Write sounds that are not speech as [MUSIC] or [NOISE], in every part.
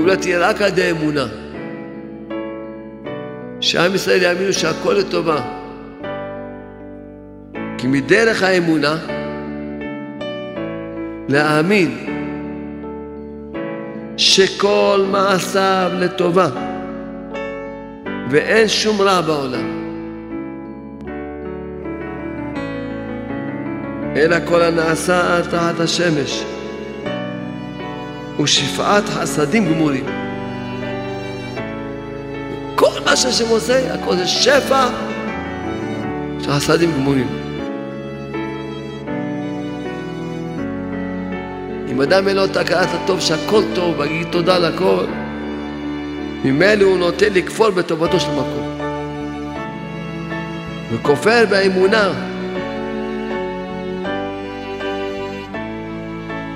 הגאולה תהיה רק על ידי אמונה. שעם ישראל יאמינו שהכל לטובה. כי מדרך האמונה להאמין שכל מעשיו לטובה ואין שום רע בעולם. אלא כל הנעשה תחת השמש ושפעת חסדים גמורים. כל מה שהשם עושה, הכל זה שפע של חסדים גמורים. אם אדם אין לו את הכרת הטוב שהכל טוב, ויגיד תודה לכל, ממילא הוא נוטה לכפור בטובתו של מקום. וכופר באמונה.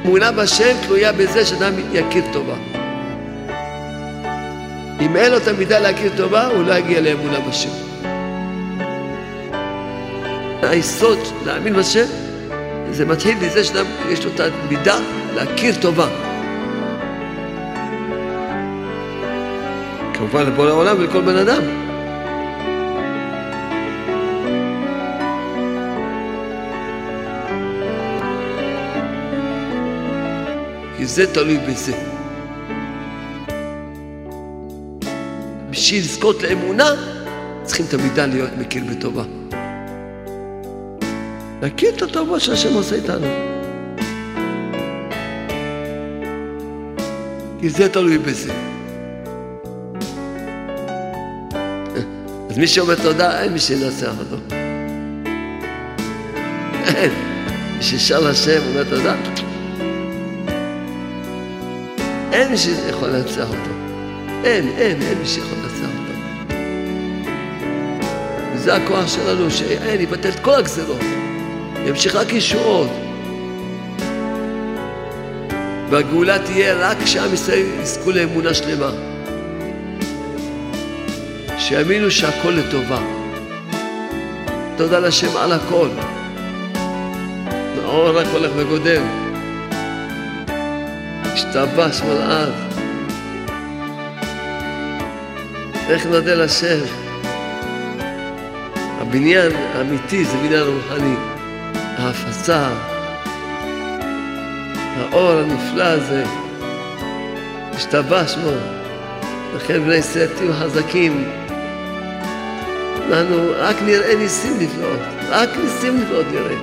אמונה בשם תלויה בזה שאדם יכיר טובה. אם אין לו את המידה להכיר טובה, הוא לא יגיע לאמונה בשם. היסוד להאמין בשם, זה מתחיל מזה שאדם יש לו את המידה להכיר טובה. כמובן לכל העולם ולכל בן אדם. כי זה תלוי בזה. בשביל לזכות לאמונה, צריכים את המידה להיות מכיר בטובה. להכיר את הטובות שהשם עושה איתנו. כי זה תלוי בזה. אז מי שאומר תודה, אין מי שינצח אותו. אין. [LAUGHS] מי ששר לשם אומר תודה, אין מי שיכול לנצח אותו. אין, אין, אין מי שיכול לנצח אותו. וזה הכוח שלנו, שאין, יבטל את כל הגזרות. ימשיך רק ישועות. והגאולה תהיה רק כשעם ישראל יזכו לאמונה שלמה. שיאמינו שהכל לטובה. תודה לשם על הכל. האור רק הולך וגודל. השתבש מלעד. איך נודה לשם? הבניין האמיתי זה בניין רוחני. ההפצה, האור הנפלא הזה, השתבש מאוד. לכן בני ישראל תהיו חזקים. אנחנו רק נראה ניסים נפלאות, רק ניסים נפלאות נראה.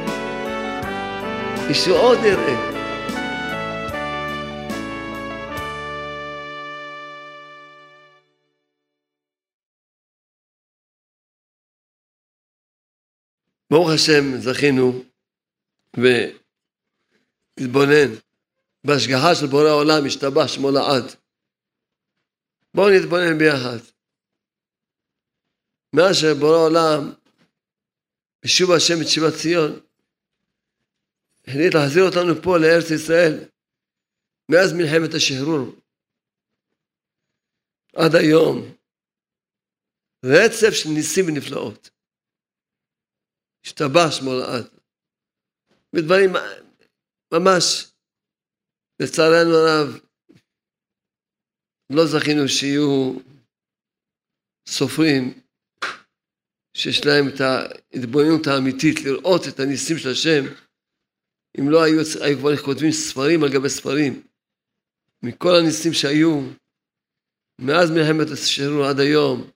ישועות נראה. ברוך השם, זכינו ולהתבונן בהשגחה של בורא העולם, השתבח שמו לעד. בואו נתבונן ביחד. מאז שבורא העולם, בשוב השם את שיבת ציון, החליט להחזיר אותנו פה לארץ ישראל, מאז מלחמת השחרור עד היום, רצף של ניסים ונפלאות. השתבח שמו לעד. בדברים ממש, לצערנו הרב, לא זכינו שיהיו סופרים שיש להם את ההתבוננות האמיתית לראות את הניסים של השם אם לא היו, היו כבר כותבים ספרים על גבי ספרים מכל הניסים שהיו מאז מלחמת השחרור עד היום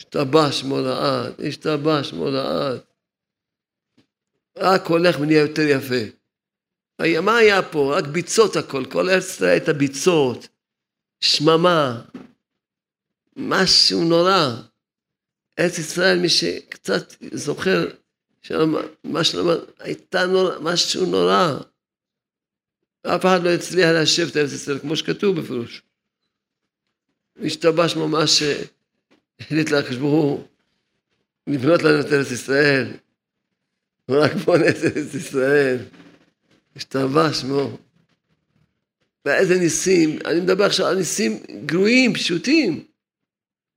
השתבח שמו לעד, השתבח שמו לעד רק הולך ונהיה יותר יפה. מה היה פה? רק ביצות הכל, כל ארץ ישראל הייתה ביצות, שממה, משהו נורא. ארץ ישראל, מי שקצת זוכר, מה שלמה, הייתה נורא, משהו נורא. אף אחד לא הצליח להשב את ארץ ישראל, כמו שכתוב בפירוש. השתבש ממש, [LAUGHS] החליט ברוך הוא לבנות לנו את ארץ ישראל. רק את ארץ ישראל. השתבח שמו. ואיזה ניסים, אני מדבר עכשיו על ניסים גרועים, פשוטים.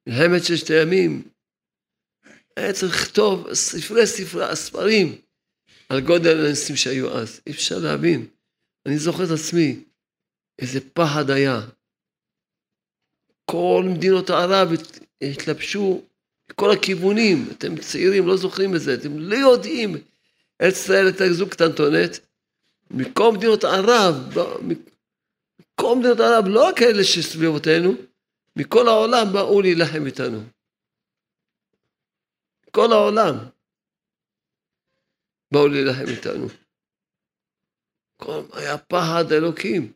מלחמת ששת הימים. היה צריך לכתוב ספרי ספרי, ספרים על גודל הניסים שהיו אז. אי אפשר להבין. אני זוכר את עצמי, איזה פחד היה. כל מדינות ערב התלבשו מכל הכיוונים. אתם צעירים, לא זוכרים את זה, אתם לא יודעים. ארץ ישראל הייתה זוג קטנטונת. מכל מדינות ערב, מכל מדינות ערב, לא רק אלה שסביבותינו, מכל העולם באו להילחם איתנו. כל העולם באו להילחם איתנו. כל, היה פחד אלוקים.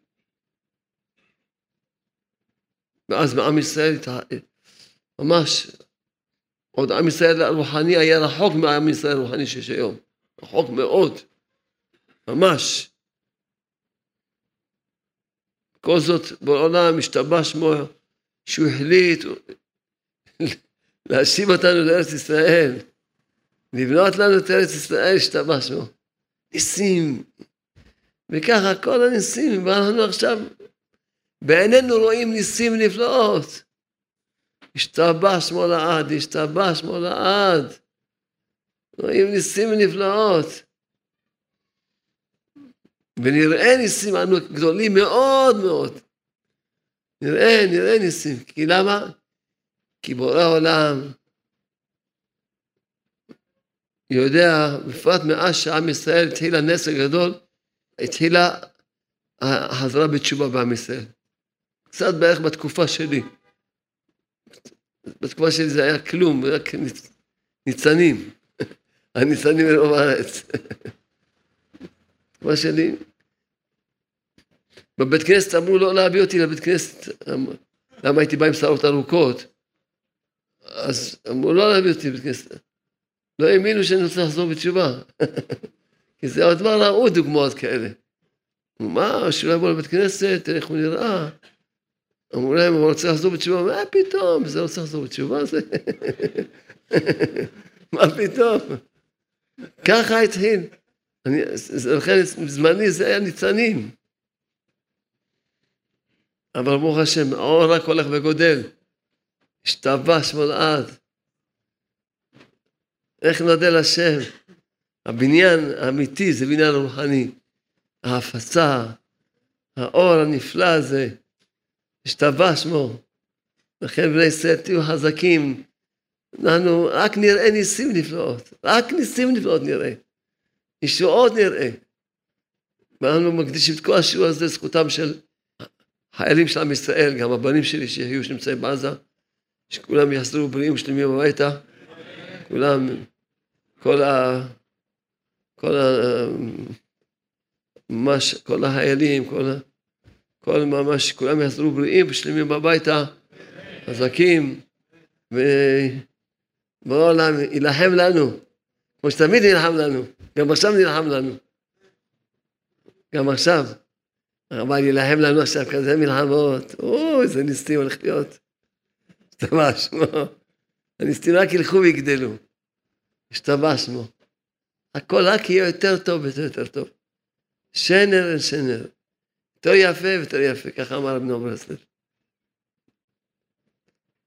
ואז בעם ישראל, ממש, עוד עם ישראל הרוחני היה רחוק מעם ישראל הרוחני שיש היום. רחוק מאוד. ממש. כל זאת בעולם השתבש שמו שהוא החליט להשיב אותנו לארץ ישראל, לבנות לנו את ארץ ישראל, השתבש שמו. ניסים. וככה כל הניסים, ואנחנו עכשיו בעינינו רואים ניסים נפלאות. השתבש שמו לעד, השתבש שמו לעד. רואים ניסים נפלאות. ונראה ניסים אנו גדולים מאוד מאוד. נראה, נראה ניסים. כי למה? כי בורא העולם יודע, בפרט מאז שעם ישראל התחיל הנס הגדול, התחילה החזרה בתשובה בעם ישראל. קצת בערך בתקופה שלי. בתקופה שלי זה היה כלום, רק ניצנים. הניצנים מרוב הארץ. בתקופה שלי, בבית כנסת אמרו לא להביא אותי לבית כנסת, למה הייתי בא עם שערות ארוכות? אז אמרו לא להביא אותי לבית כנסת. לא האמינו שאני רוצה לחזור בתשובה. [LAUGHS] כי זה עוד כבר ראו דוגמאות כאלה. מה, שלא יבוא לבית כנסת, תראה איך הוא נראה. אמרו להם, הוא רוצה לחזור בתשובה, מה פתאום, זה רוצה לחזור בתשובה? זה... [LAUGHS] מה פתאום? ככה התחיל. לכן זמני זה היה ניצנים. אבל ברוך השם, האור רק הולך וגודל. השתבש מולעד. איך נודה לשם? הבניין האמיתי זה בניין רוחני. ההפצה, האור הנפלא הזה, השתבש שמו. לכן בני ישראל תהיו חזקים. אנחנו רק נראה ניסים נפלאות, רק ניסים נפלאות נראה. ישועות נראה. ואנחנו מקדישים את כל השיעור הזה לזכותם של חיילים של עם ישראל, גם הבנים שלי שיהיו שנמצאים בעזה, שכולם יחזרו בריאים ושלמים הביתה. כולם, כל ה... כל ה... ממש, כל החיילים, כל ה... כל ממש, כולם יחזרו בריאים ושלמים הביתה, חזקים, ובעולם יילחם לנו, כמו שתמיד יילחם לנו, גם עכשיו נלחם לנו. גם עכשיו. אבל יילחם לנו עכשיו כזה מלחמות, או, איזה ניסים הולך להיות. השתבש שמו. הניסים רק ילכו ויגדלו. השתבש שמו. הכל רק יהיה יותר טוב ויותר יותר טוב. שנר אל שנר. יותר יפה ויותר יפה, ככה אמר רבי נאמר ברסלב.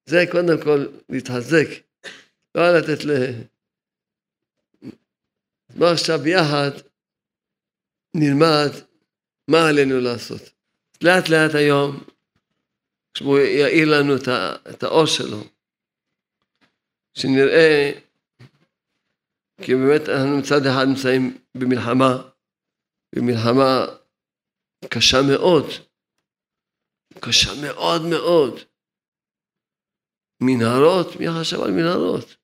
זה קודם כל להתחזק, לא לתת ל... בוא עכשיו יחד נלמד מה עלינו לעשות? לאט לאט היום, שהוא יאיר לנו את האור שלו, שנראה, כי באמת אנחנו מצד אחד נמצאים במלחמה, במלחמה קשה מאוד, קשה מאוד מאוד. מנהרות, מי חשב על מנהרות?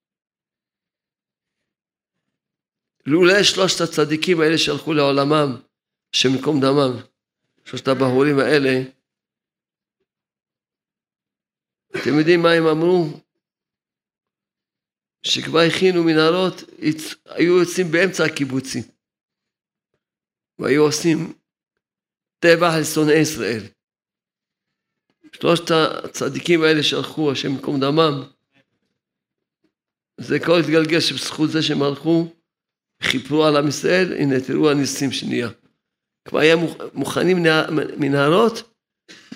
לולא שלושת הצדיקים האלה שהלכו לעולמם, השם ייקום דמם, שלושת הבחורים האלה, אתם יודעים מה הם אמרו? שכבר הכינו מנהרות, היו יוצאים באמצע הקיבוצים, והיו עושים טבח לשונאי ישראל. שלושת הצדיקים האלה שהלכו, השם ייקום דמם, זה כל התגלגל שבזכות זה שהם הלכו, חיפרו על עם ישראל, הנה תראו הניסים שנהיה. כבר היה מוכנים מנהרות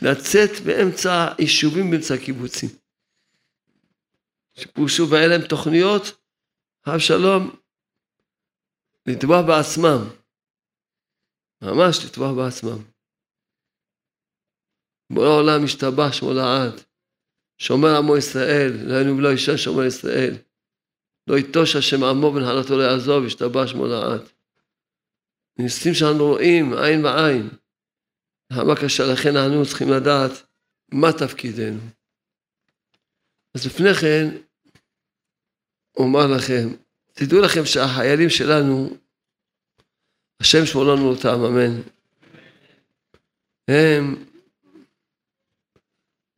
לצאת באמצע יישובים, באמצע הקיבוצים. שפורשו והיה להם תוכניות, אבשלום, לטבוע בעצמם. ממש לטבוע בעצמם. בורא העולם השתבש מול העד. שומר עמו ישראל, לא היינו ולא אישה שומר ישראל. לא יטוש השם עמו ונחלתו לא יעזוב, השתבח שמו לעד. ניסים שאנחנו רואים עין בעין. למה קשה לכן אנחנו צריכים לדעת מה תפקידנו. אז לפני כן, אומר לכם, תדעו לכם שהחיילים שלנו, השם שמור לנו אותם, אמן. הם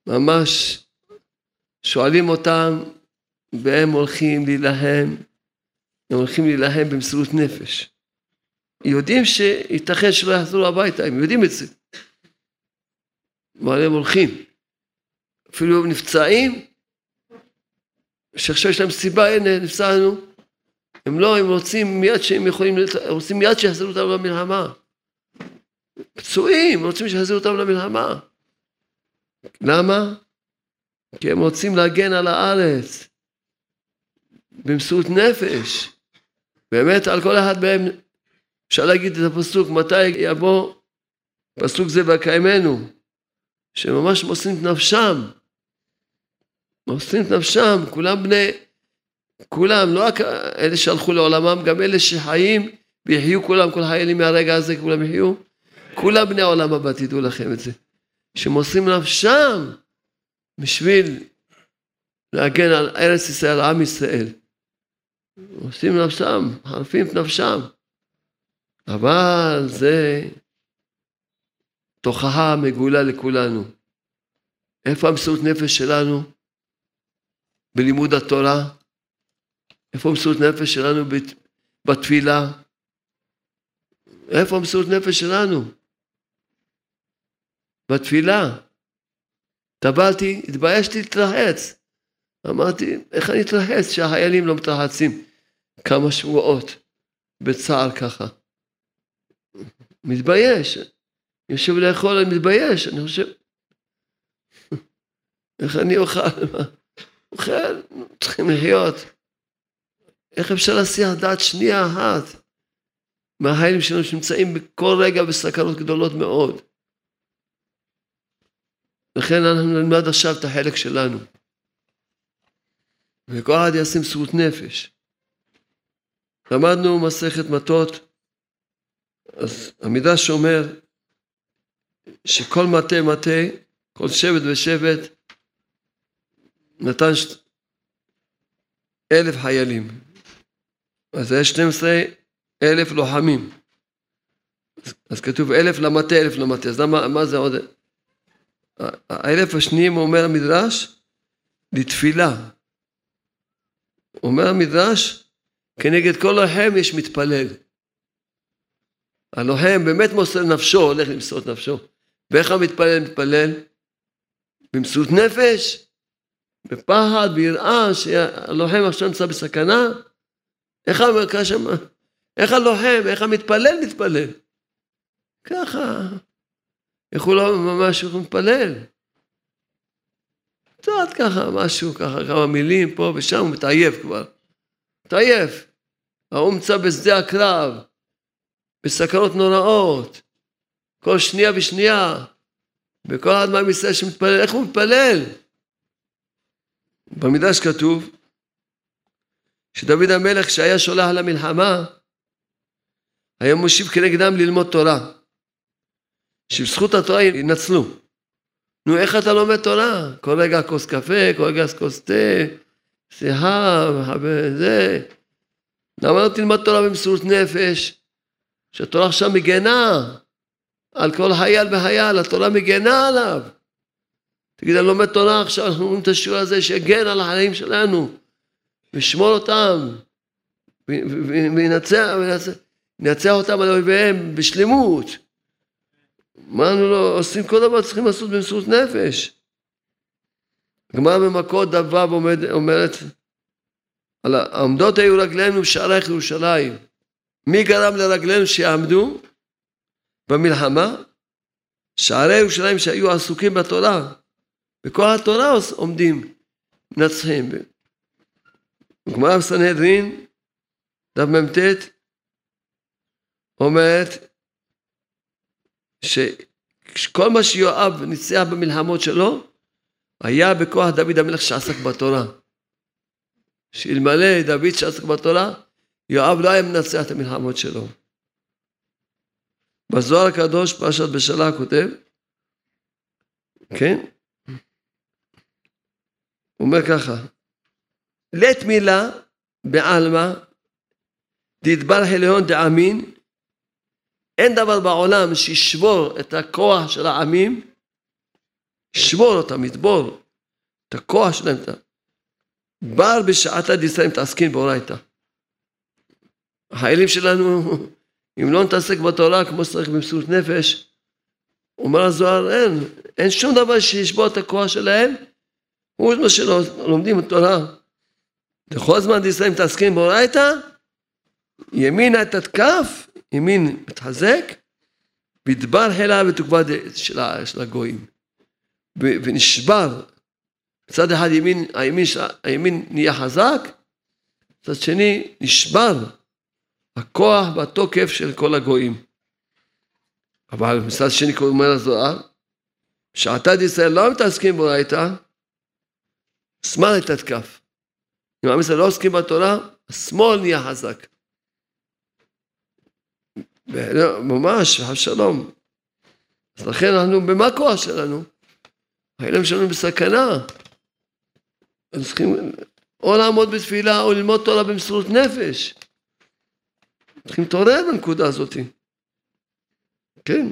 ממש שואלים אותם והם הולכים להילחם, הם הולכים להילחם במסירות נפש. יודעים שייתכן שלא יחזרו הביתה, הם יודעים את זה. אבל הם הולכים. אפילו הם נפצעים, שעכשיו יש להם סיבה, הנה, נפצענו. הם לא, הם רוצים מיד שהם יכולים, רוצים מיד שיחזרו אותם למלחמה. פצועים, רוצים שיחזרו אותם למלחמה. למה? כי הם רוצים להגן על הארץ. במסירות נפש. באמת על כל אחד מהם אפשר להגיד את הפסוק, מתי יבוא פסוק זה ויקיימנו, שממש מוסרים את נפשם, מוסרים את נפשם, כולם בני, כולם, לא רק אלה שהלכו לעולמם, גם אלה שחיים ויחיו כולם, כל חיילים מהרגע הזה כולם יחיו, כולם בני העולם הבא, תדעו לכם את זה, שמוסרים נפשם בשביל להגן על ארץ ישראל, עם ישראל. עושים נפשם, מחרפים את נפשם. אבל זה תוכחה מגולה לכולנו. איפה המסירות נפש שלנו? בלימוד התורה? איפה המסירות נפש שלנו בתפילה? איפה המסירות נפש שלנו? בתפילה. טבלתי, התביישתי להתרחץ. אמרתי, איך אני אתרחץ שהחיילים לא מתרחצים כמה שבועות בצער ככה? מתבייש. יושב לאכול, אני מתבייש, אני חושב, איך אני אוכל? אוכל, צריכים לחיות. איך אפשר להסיח דעת שנייה אחת מהחיילים שלנו שנמצאים בכל רגע בסכנות גדולות מאוד? לכן אנחנו נלמד עכשיו את החלק שלנו. וכל אחד ישים שרות נפש. למדנו מסכת מטות, אז המדרש אומר שכל מטה מטה, כל שבט ושבט, נתן ש... אלף חיילים. אז יש 12 אלף לוחמים. אז, אז כתוב אלף למטה, אלף למטה. אז למה, מה זה עוד? האלף השניים אומר המדרש, לתפילה. אומר המדרש, כנגד כל לוחם יש מתפלל. הלוחם באמת מוסר נפשו, הולך למסור את נפשו. ואיך המתפלל מתפלל? במסירות נפש, בפחד, ביראה, שהלוחם עכשיו נמצא בסכנה. איך המרכז שם, איך הלוחם, איך המתפלל מתפלל? ככה. איך הוא לא ממש מתפלל? קצת ככה, משהו, ככה, כמה מילים פה ושם, הוא מתעייף כבר. מתעייף. ההוא נמצא בשדה הקרב, בסכנות נוראות, כל שנייה ושנייה, וכל אחד מעם ישראל שמתפלל, איך הוא מתפלל? במדרש כתוב שדוד המלך שהיה שולח למלחמה, היה מושיב כנגדם ללמוד תורה. שבזכות התורה ינצלו. נו, איך אתה לומד תורה? כל רגע כוס קפה, כל רגע כוס תה, שיחה, וזה. למה לא תלמד תורה במסירות נפש? שהתורה עכשיו מגנה על כל חייל וחייל, התורה מגנה עליו. תגיד, אני לומד תורה עכשיו, אנחנו אומרים את השיעור הזה שיגן על החיים שלנו, ושמור אותם, וינצח אותם על אויביהם בשלמות. מה אנו לא עושים כל דבר צריכים לעשות במסירות נפש. גמר במכות דף ו' אומרת, על העומדות היו רגלינו בשעריך ירושלים. מי גרם לרגלינו שיעמדו במלחמה? שערי ירושלים שהיו עסוקים בתורה. וכל התורה עומדים, מנצחים. גמרא בסנהדרין, דף מ"ט, אומרת שכל מה שיואב ניצח במלחמות שלו, היה בכוח דוד המלך שעסק בתורה. שאלמלא דוד שעסק בתורה, יואב לא היה מנצח את המלחמות שלו. בזוהר הקדוש, פרשת בשלה כותב, כן? הוא אומר ככה, לית מילה בעלמא דתברך עליון דעמין אין דבר בעולם שישבור את הכוח של העמים, ישבור אותם, ידבור את הכוח שלהם. בר בשעתה דישראל מתעסקים באורייתא. החיילים שלנו, [LAUGHS] אם לא נתעסק בתורה כמו שצריך במסירות נפש, אומר הזוהר, אין, אין שום דבר שישבור את הכוח שלהם, הוא מה שלומדים בתורה. לכל זמן דישראל מתעסקים באורייתא, ימינה תתקף, ימין מתחזק, וידבר חילה ותוקבה של, של הגויים. ונשבר. מצד אחד ימין, הימין, הימין נהיה חזק, מצד שני נשבר הכוח והתוקף של כל הגויים. אבל מצד שני, אומר הזוהר, שעתת ישראל לא מתעסקים באורייתא, שמאל תתקף. אם עם ישראל לא עוסקים בתורה, השמאל נהיה חזק. ממש, שלום. אז לכן אנחנו, במה הכוח שלנו? הילדים שלנו בסכנה. אז צריכים או לעמוד בתפילה או ללמוד תורה במסירות נפש. צריכים להתעורר בנקודה הזאת. כן,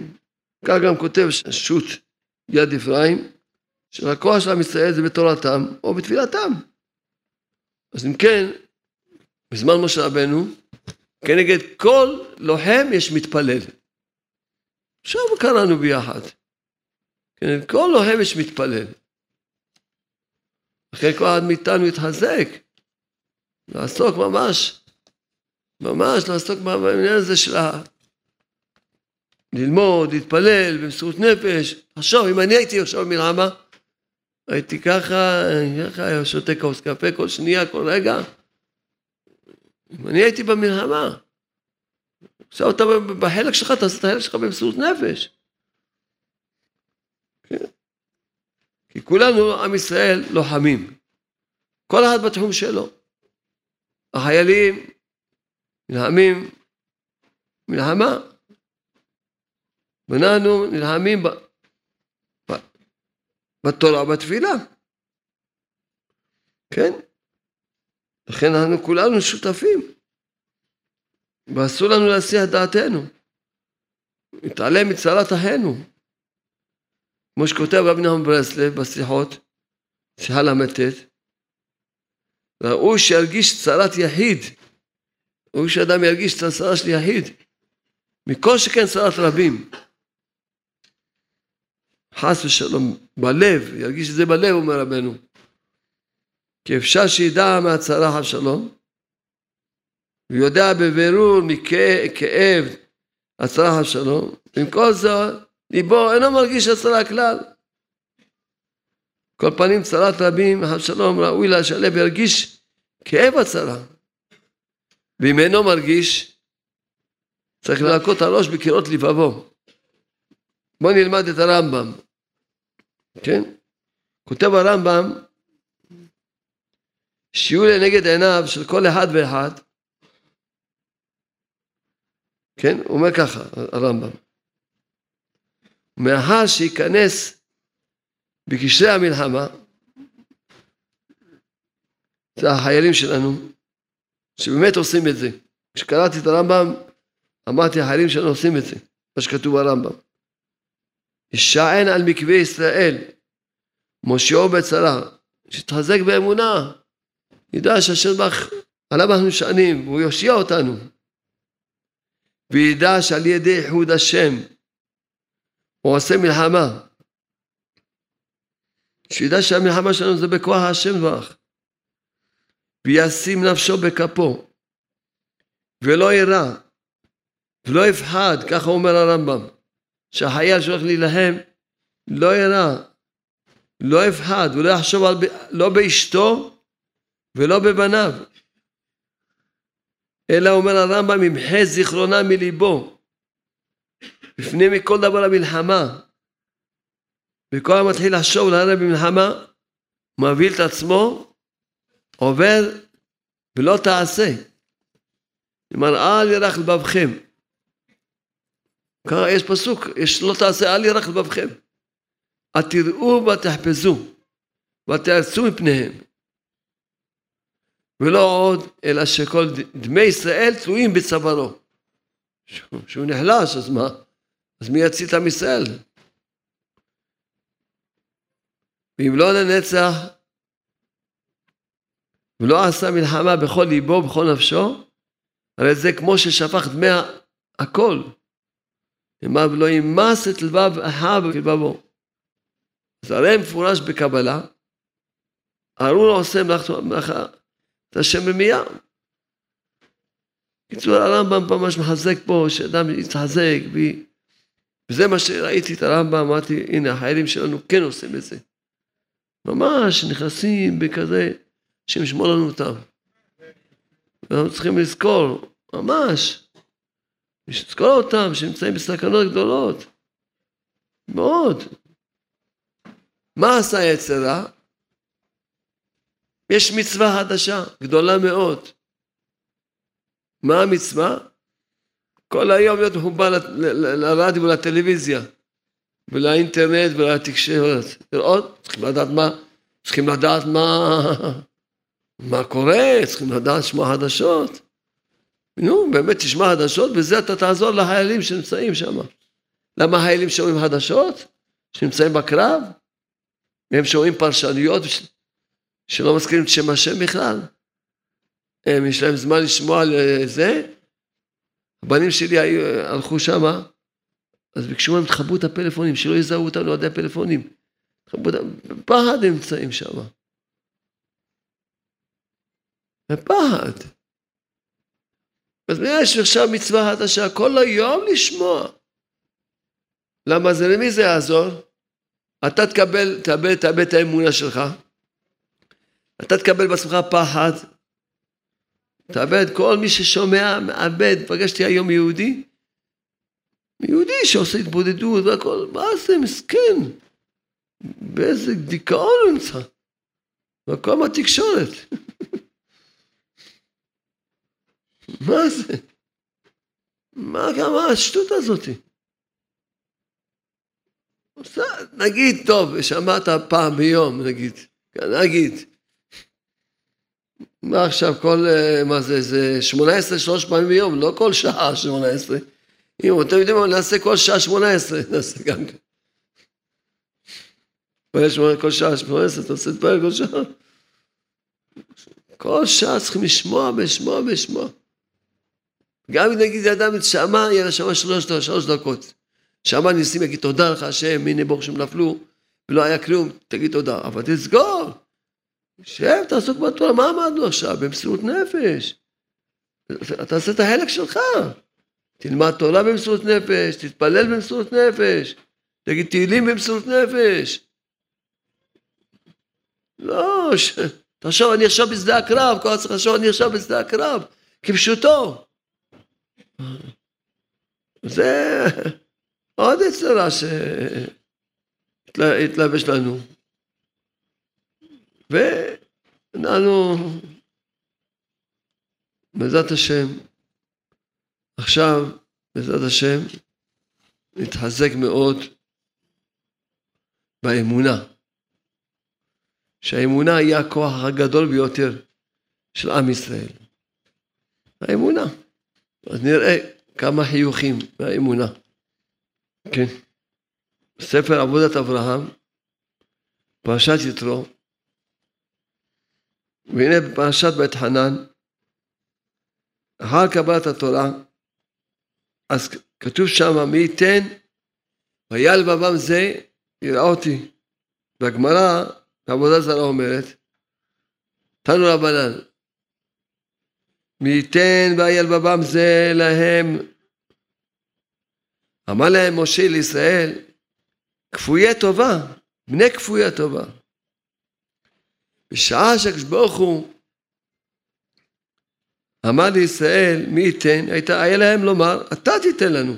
כך גם כותב שו"ת יד אפרים, שהכוח של עם ישראל זה בתורתם או בתפילתם. אז אם כן, בזמן משה רבנו, כנגד כל לוחם יש מתפלל. עכשיו קראנו ביחד. כנגד כל לוחם יש מתפלל. לכן כל אחד מאיתנו יתחזק, לעסוק ממש, ממש לעסוק בעניין הזה של ה... ללמוד, להתפלל, במסירות נפש. עכשיו, אם אני הייתי עכשיו במלחמה, הייתי ככה, ככה, שותה כוס קפה כל שנייה, כל רגע. אם אני הייתי במלחמה, עכשיו אתה בחלק שלך, תעשה את החלק שלך במסירות נפש. כן? כי כולנו, עם ישראל, לוחמים. כל אחד בתחום שלו. החיילים נלחמים מלחמה, ואנחנו נלחמים ב... ב... בתורה ובתפילה. כן? לכן אנחנו כולנו שותפים. ואסור לנו להסיח דעתנו. להתעלם מצרת אחינו. כמו שכותב רבי נחמן ברסלב בשיחות, שיחה ל"ט, ראוי שירגיש צרת יחיד. ראוי שאדם ירגיש את הצרה של יחיד. מכל שכן צרת רבים. חס ושלום, בלב, ירגיש את זה בלב, אומר רבנו. כי אפשר שידע מהצרה חס ושלום, ויודע בבירור מכאב הצרה חס ושלום, עם כל זה ליבו אינו מרגיש הצרה כלל. כל פנים צרת רבים, חס ושלום, ראוי לה שהלב ירגיש כאב הצרה. ואם אינו מרגיש, צריך להכות הראש בקירות לבבו. בואו נלמד את הרמב"ם, כן? כותב הרמב"ם שיהיו לנגד עיניו של כל אחד ואחד, כן? הוא אומר ככה, הרמב"ם. מאחר שייכנס בקשרי המלחמה, זה החיילים שלנו, שבאמת עושים את זה. כשקראתי את הרמב"ם, אמרתי, החיילים שלנו עושים את זה, מה שכתוב ברמב"ם. ישען על מקווה ישראל, מושיעו בצרה, שיתחזק באמונה, ידע שהשם בך, עליו אנחנו נשענים, והוא יושיע אותנו. וידע שעל ידי איחוד השם, הוא עושה מלחמה. שידע שהמלחמה שלנו זה בכוח השם ברך. וישים נפשו בכפו, ולא יירא, ולא יפחד, ככה אומר הרמב"ם, שהחייל שהולך להילחם, לא יירא, לא יפחד, ולא יחשוב על, לא באשתו ולא בבניו. אלא אומר הרמב"ם, ימחה זיכרונה מליבו, לפני מכל דבר המלחמה. וכל המתחיל לחשוב להרע במלחמה, מבהיל את עצמו, עובר ולא תעשה. כלומר, אל ירח לבבכם. יש פסוק, יש לא תעשה אל ירח לבבכם. התראו ותחפזו, ותעצו מפניהם. ולא עוד, אלא שכל דמי ישראל תלויים בצווארו. שהוא נחלש, אז מה? אז מי יציל את עם ישראל? ואם לא לנצח, ולא עשה מלחמה בכל ליבו ובכל נפשו, הרי זה כמו ששפך דמי הכל. אמר ולא ימס את לבב אחיו בלבבו. אז הרי מפורש בקבלה, ארור עושה מלאכה את השם רמייה. בקיצור הרמב"ם ממש מחזק פה, שאדם יתחזק, וזה מה שראיתי את הרמב"ם, אמרתי, הנה החיילים שלנו כן עושים את זה. ממש נכנסים בכזה, השם ישמור לנו אותם. ואנחנו צריכים לזכור, ממש, לזכור אותם שנמצאים בסכנות גדולות. מאוד. מה עשה יצר רע? יש מצווה חדשה, גדולה מאוד. מה המצווה? כל היום להיות מחובר לרדיו ולטלוויזיה. ולאינטרנט ולתקשורת. לראות, צריכים לדעת מה, צריכים לדעת מה, מה קורה, צריכים לדעת לשמוע חדשות. נו, באמת תשמע חדשות, בזה אתה תעזור לחיילים שנמצאים שם. למה החיילים שומעים חדשות? שנמצאים בקרב? והם שומעים פרשנויות שלא מזכירים את שם השם בכלל? הם, יש להם זמן לשמוע על זה? הבנים שלי הלכו שמה, אז ביקשו מהם, תכבו את הפלאפונים, שלא יזהו אותנו ידי הפלאפונים. תכבו את בפחד הם נמצאים שם. בפחד. אז יש עכשיו מצווה חדשה, כל היום לשמוע. למה זה, למי זה יעזור? אתה תקבל, תאבד, תאבד את האמונה שלך. אתה תקבל בעצמך פחד. תאבד, כל מי ששומע, מאבד. פגשתי היום יהודי, יהודי שעושה התבודדות והכל, מה זה מסכן? באיזה דיכאון הוא נמצא? מקום התקשורת. [LAUGHS] מה זה? מה כמה השטות הזאתי? נגיד, טוב, שמעת פעם ביום, נגיד, נגיד. מה עכשיו, כל, אה, מה זה, זה 18 שלוש פעמים ביום, לא כל שעה 18. אם אתם יודעים מה, נעשה כל שעה שמונה עשרה, [LAUGHS] נעשה גם כן. כל שעה שמונה עשרה, אתה עושה את פרק כל שעה. כל שעה צריכים לשמוע ולשמוע ולשמוע. גם אם נגיד אדם שמע, יהיה לשמוע שלוש, שלוש דקות. שמע ניסים, יגיד תודה לך השם, הנה ברוך שהם נפלו, ולא היה כלום, תגיד תודה. אבל תסגור. שב, תעסוק בתורה, מה עמדנו עכשיו? במסירות נפש. תעשה את החלק שלך. תלמד תורה במסירות נפש, תתפלל במסירות נפש, תגיד תהילים במסירות נפש. לא, ש... תחשוב, אני עכשיו בשדה הקרב, כל הזמן לחשוב, אני עכשיו בשדה הקרב, כפשוטו. זה עוד יצרה שהתלבש לנו. ואנחנו, בעזרת השם, עכשיו, בעזרת השם, נתחזק מאוד באמונה. שהאמונה היא הכוח הגדול ביותר של עם ישראל. האמונה. אז נראה כמה חיוכים מהאמונה. כן. ספר עבודת אברהם, פרשת יתרו, והנה בפרשת בית חנן, אחר קבלת התורה, אז כתוב שם, מי ייתן ויהיה לבבם זה יראה אותי. והגמרא בעבודה זרה אומרת, תנו רבנן, מי ייתן ויהיה לבבם זה להם. אמר להם משה לישראל, כפויי טובה, בני כפויי טובה. בשעה שהקדוש ברוך הוא אמר לישראל, מי ייתן? הייתה, היה להם לומר, אתה תיתן לנו.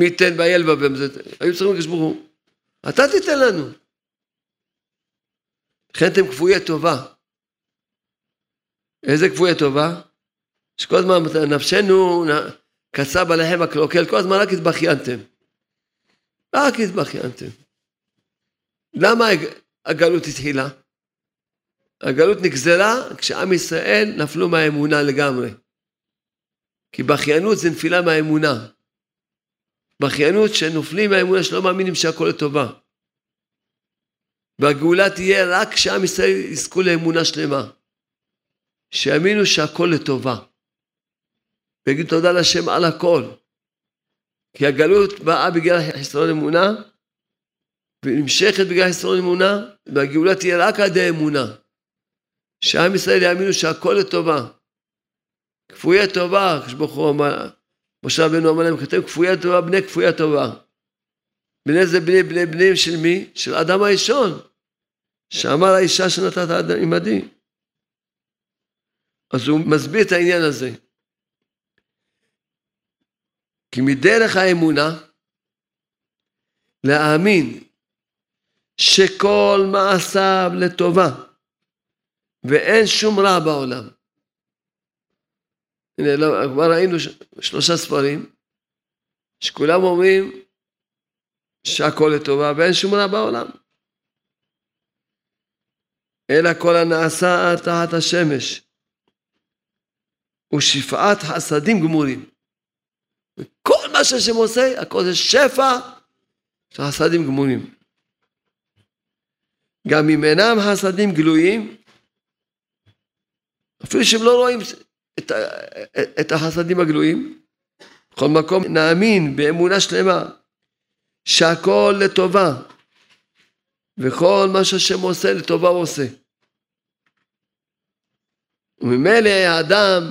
מי ייתן והיה לבבם? היו צריכים לקדוש ברוך הוא, אתה תיתן לנו. לכן אתם כפויי טובה. איזה כפויי טובה? שכל הזמן נפשנו קצב עליכם הקלוקל, כל הזמן רק התבכיינתם. רק התבכיינתם. למה הגלות התחילה? הגלות נגזרה כשעם ישראל נפלו מהאמונה לגמרי. כי בכיינות זה נפילה מהאמונה. בכיינות שנופלים מהאמונה שלא מאמינים שהכל לטובה. והגאולה תהיה רק כשעם ישראל יזכו לאמונה שלמה. שיאמינו שהכל לטובה. ויגידו תודה לשם על הכל. כי הגלות באה בגלל חסרון אמונה, ונמשכת בגלל חסרון אמונה, והגאולה תהיה רק עד האמונה. שעם ישראל יאמינו שהכל לטובה. כפויי טובה, כשברוך הוא אמר, משה רבנו אמר להם, כתב כפויי טובה, בני כפויי טובה. בני זה בני בני בניהם של מי? של אדם הראשון, שאמר האישה שנתת עמדי. אז הוא מסביר את העניין הזה. כי מדרך האמונה, להאמין שכל מעשיו לטובה, ואין שום רע בעולם. הנה, לא, כבר ראינו שלושה ספרים, שכולם אומרים שהכל לטובה ואין שום רע בעולם. אלא כל הנעשה תחת השמש, ושפעת חסדים גמורים. וכל מה שהשם עושה, הכל זה שפע של חסדים גמורים. גם אם אינם חסדים גלויים, אפילו שהם לא רואים את, את החסדים הגלויים, בכל מקום נאמין באמונה שלמה שהכל לטובה וכל מה שהשם עושה לטובה הוא עושה. וממילא האדם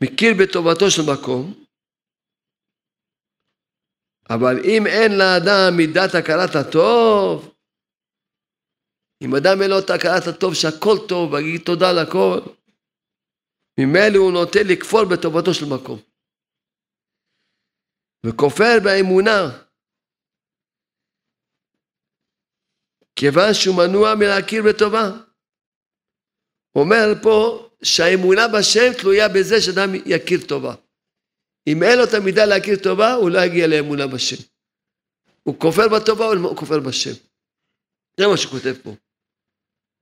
מכיר בטובתו של מקום, אבל אם אין לאדם מידת הכרת הטוב, אם אדם אין לו את הכרת הטוב שהכל טוב, ויגיד תודה על הכל, ממילא הוא נוטה לכפור בטובתו של מקום. וכופר באמונה. כיוון שהוא מנוע מלהכיר בטובה. אומר פה שהאמונה בשם תלויה בזה שאדם יכיר טובה. אם אין לו את המידה להכיר טובה, הוא לא יגיע לאמונה בשם. הוא כופר בטובה, הוא כופר בשם. זה מה שהוא כותב פה.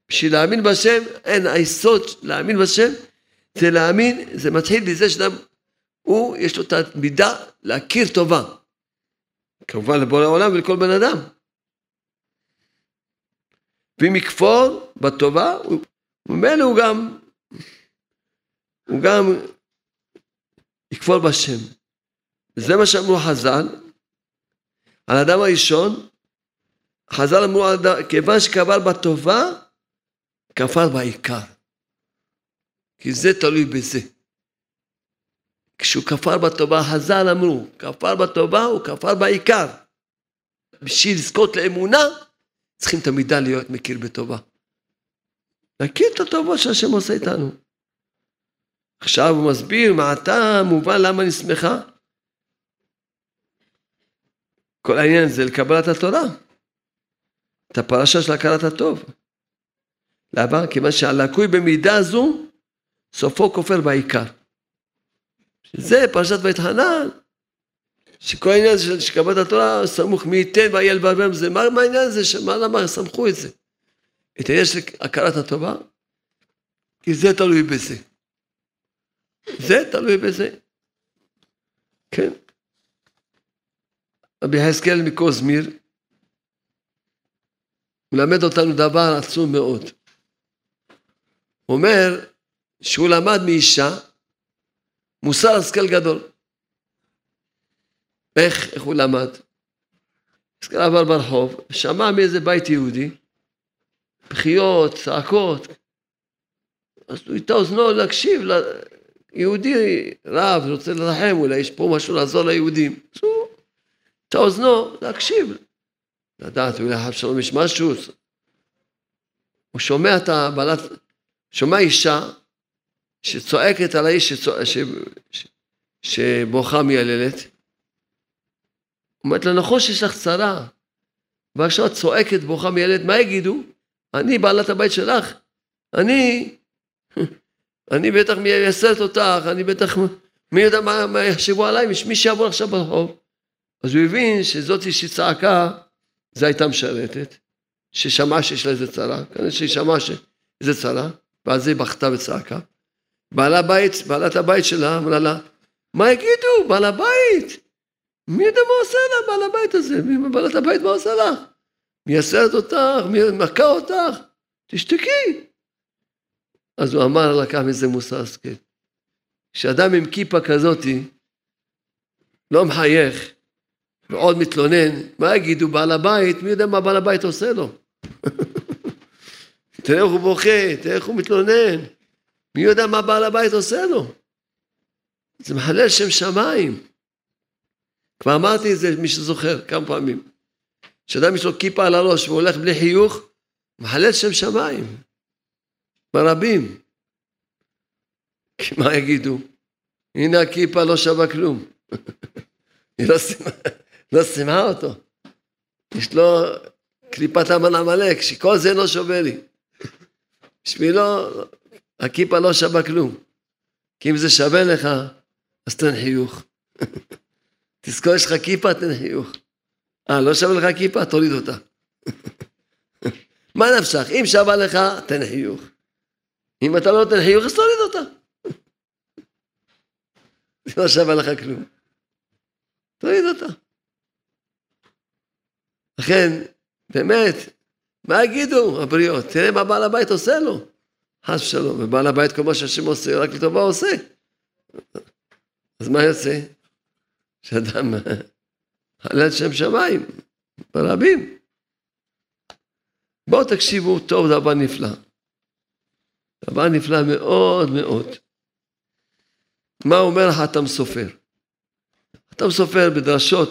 בשביל להאמין בשם, אין, היסוד להאמין בשם, זה להאמין, זה מתחיל בזה שאדם, הוא, יש לו את המידה להכיר טובה. כמובן לבוא לעולם ולכל בן אדם. ואם יכפור בטובה, ממילא הוא גם, הוא גם יכפור בשם. זה מה שאמרו חז"ל, על האדם הראשון, חז"ל אמרו, כיוון שקבר בטובה, כפר בעיקר. כי זה תלוי בזה. כשהוא כפר בטובה, חז"ל אמרו, כפר בטובה הוא כפר בעיקר. בשביל לזכות לאמונה, צריכים את המידה להיות מכיר בטובה. להכיר את הטובות שהשם עושה איתנו. עכשיו הוא מסביר מעתה מובן למה אני שמחה. כל העניין זה לקבלת התורה. את הפרשה של הכרת הטוב. למה? כיוון שהלקוי במידה זו, סופו כופר בעיקר. זה פרשת ויתחנן, שכל העניין של שקבלת התורה סמוך מי ייתן ויהיה לבבם זה, מה, מה העניין הזה, שמה, למה סמכו את זה? את העניין של הכרת הטובה? כי זה תלוי בזה. זה תלוי בזה. כן. רבי יחזקאל מקוזמיר מלמד אותנו דבר עצום מאוד. אומר שהוא למד מאישה מוסר השכל גדול. איך, איך הוא למד? השכל עבר ברחוב, שמע מאיזה בית יהודי, בחיות, צעקות, אז הוא איתה אוזנו להקשיב, יהודי רב, רוצה לרחם, אולי יש פה משהו לעזור ליהודים. אז הוא איתה אוזנו להקשיב, לדעת, אולי חב שלום יש משהו. הוא שומע את הבעלת, שומע אישה שצועקת על האיש שצוע... ש... ש... שבוכה מייללת. אומרת לה, נכון שיש לך צרה, ועכשיו את צועקת בוכה מייללת, מה יגידו? אני בעלת הבית שלך, אני, [LAUGHS] אני בטח מייסרת אותך, אני בטח, מי יודע מה, מה יחשבו עליי, מי שיעבור עכשיו ברחוב. אז הוא הבין שזאת שצעקה, זו הייתה משרתת, ששמעה שיש לה איזה צרה, כנראה שהיא שמעה שאיזה צרה, ואז היא בכתה וצעקה. בעל הבית, בעלת הבית שלה אמרה לה, מה יגידו, בעל הבית? מי יודע מה עושה לה, בעל הבית הזה? מי בעלת הבית מה עושה לך? מייסרת אותך, מי מכה אותך? תשתקי. אז הוא אמר, לקח מזה מוסר השכל. כשאדם עם כיפה כזאתי לא מחייך ועוד מתלונן, מה יגידו בעל הבית? מי יודע מה בעל הבית עושה לו? [LAUGHS] תראה איך הוא בוכה, תראה איך הוא מתלונן. מי יודע מה בעל הבית עושה לו? זה מחלל שם שמיים. כבר אמרתי את זה, מי שזוכר, כמה פעמים. כשאדם יש לו כיפה על הראש והוא הולך בלי חיוך, מחלל שם שמיים. ברבים. כי מה יגידו? הנה הכיפה לא שווה כלום. [LAUGHS] היא לא סיימה, לא סיימה אותו. יש לו קליפת המן עמלק, שכל זה לא שווה לי. בשבילו הכיפה לא שווה כלום. כי אם זה שווה לך, אז תן חיוך. [LAUGHS] תזכור, יש לך כיפה, תן חיוך. אה, לא שווה לך כיפה? תוריד אותה. [LAUGHS] מה נפשך? אם שווה לך, תן חיוך. אם אתה לא נותן חיוך, אז תוריד אותה. [LAUGHS] לא שווה לך כלום. תוריד אותה. לכן, באמת, מה יגידו הבריות? תראה מה בעל הבית עושה לו. חס ושלום, ובעל הבית כל מה שהשם עושה, רק לטובה עושה. אז מה יוצא? שאדם חלל שם שמיים, ברבים. בואו תקשיבו טוב, דבר נפלא. דבר נפלא מאוד מאוד. מה אומר חתם סופר? חתם סופר בדרשות,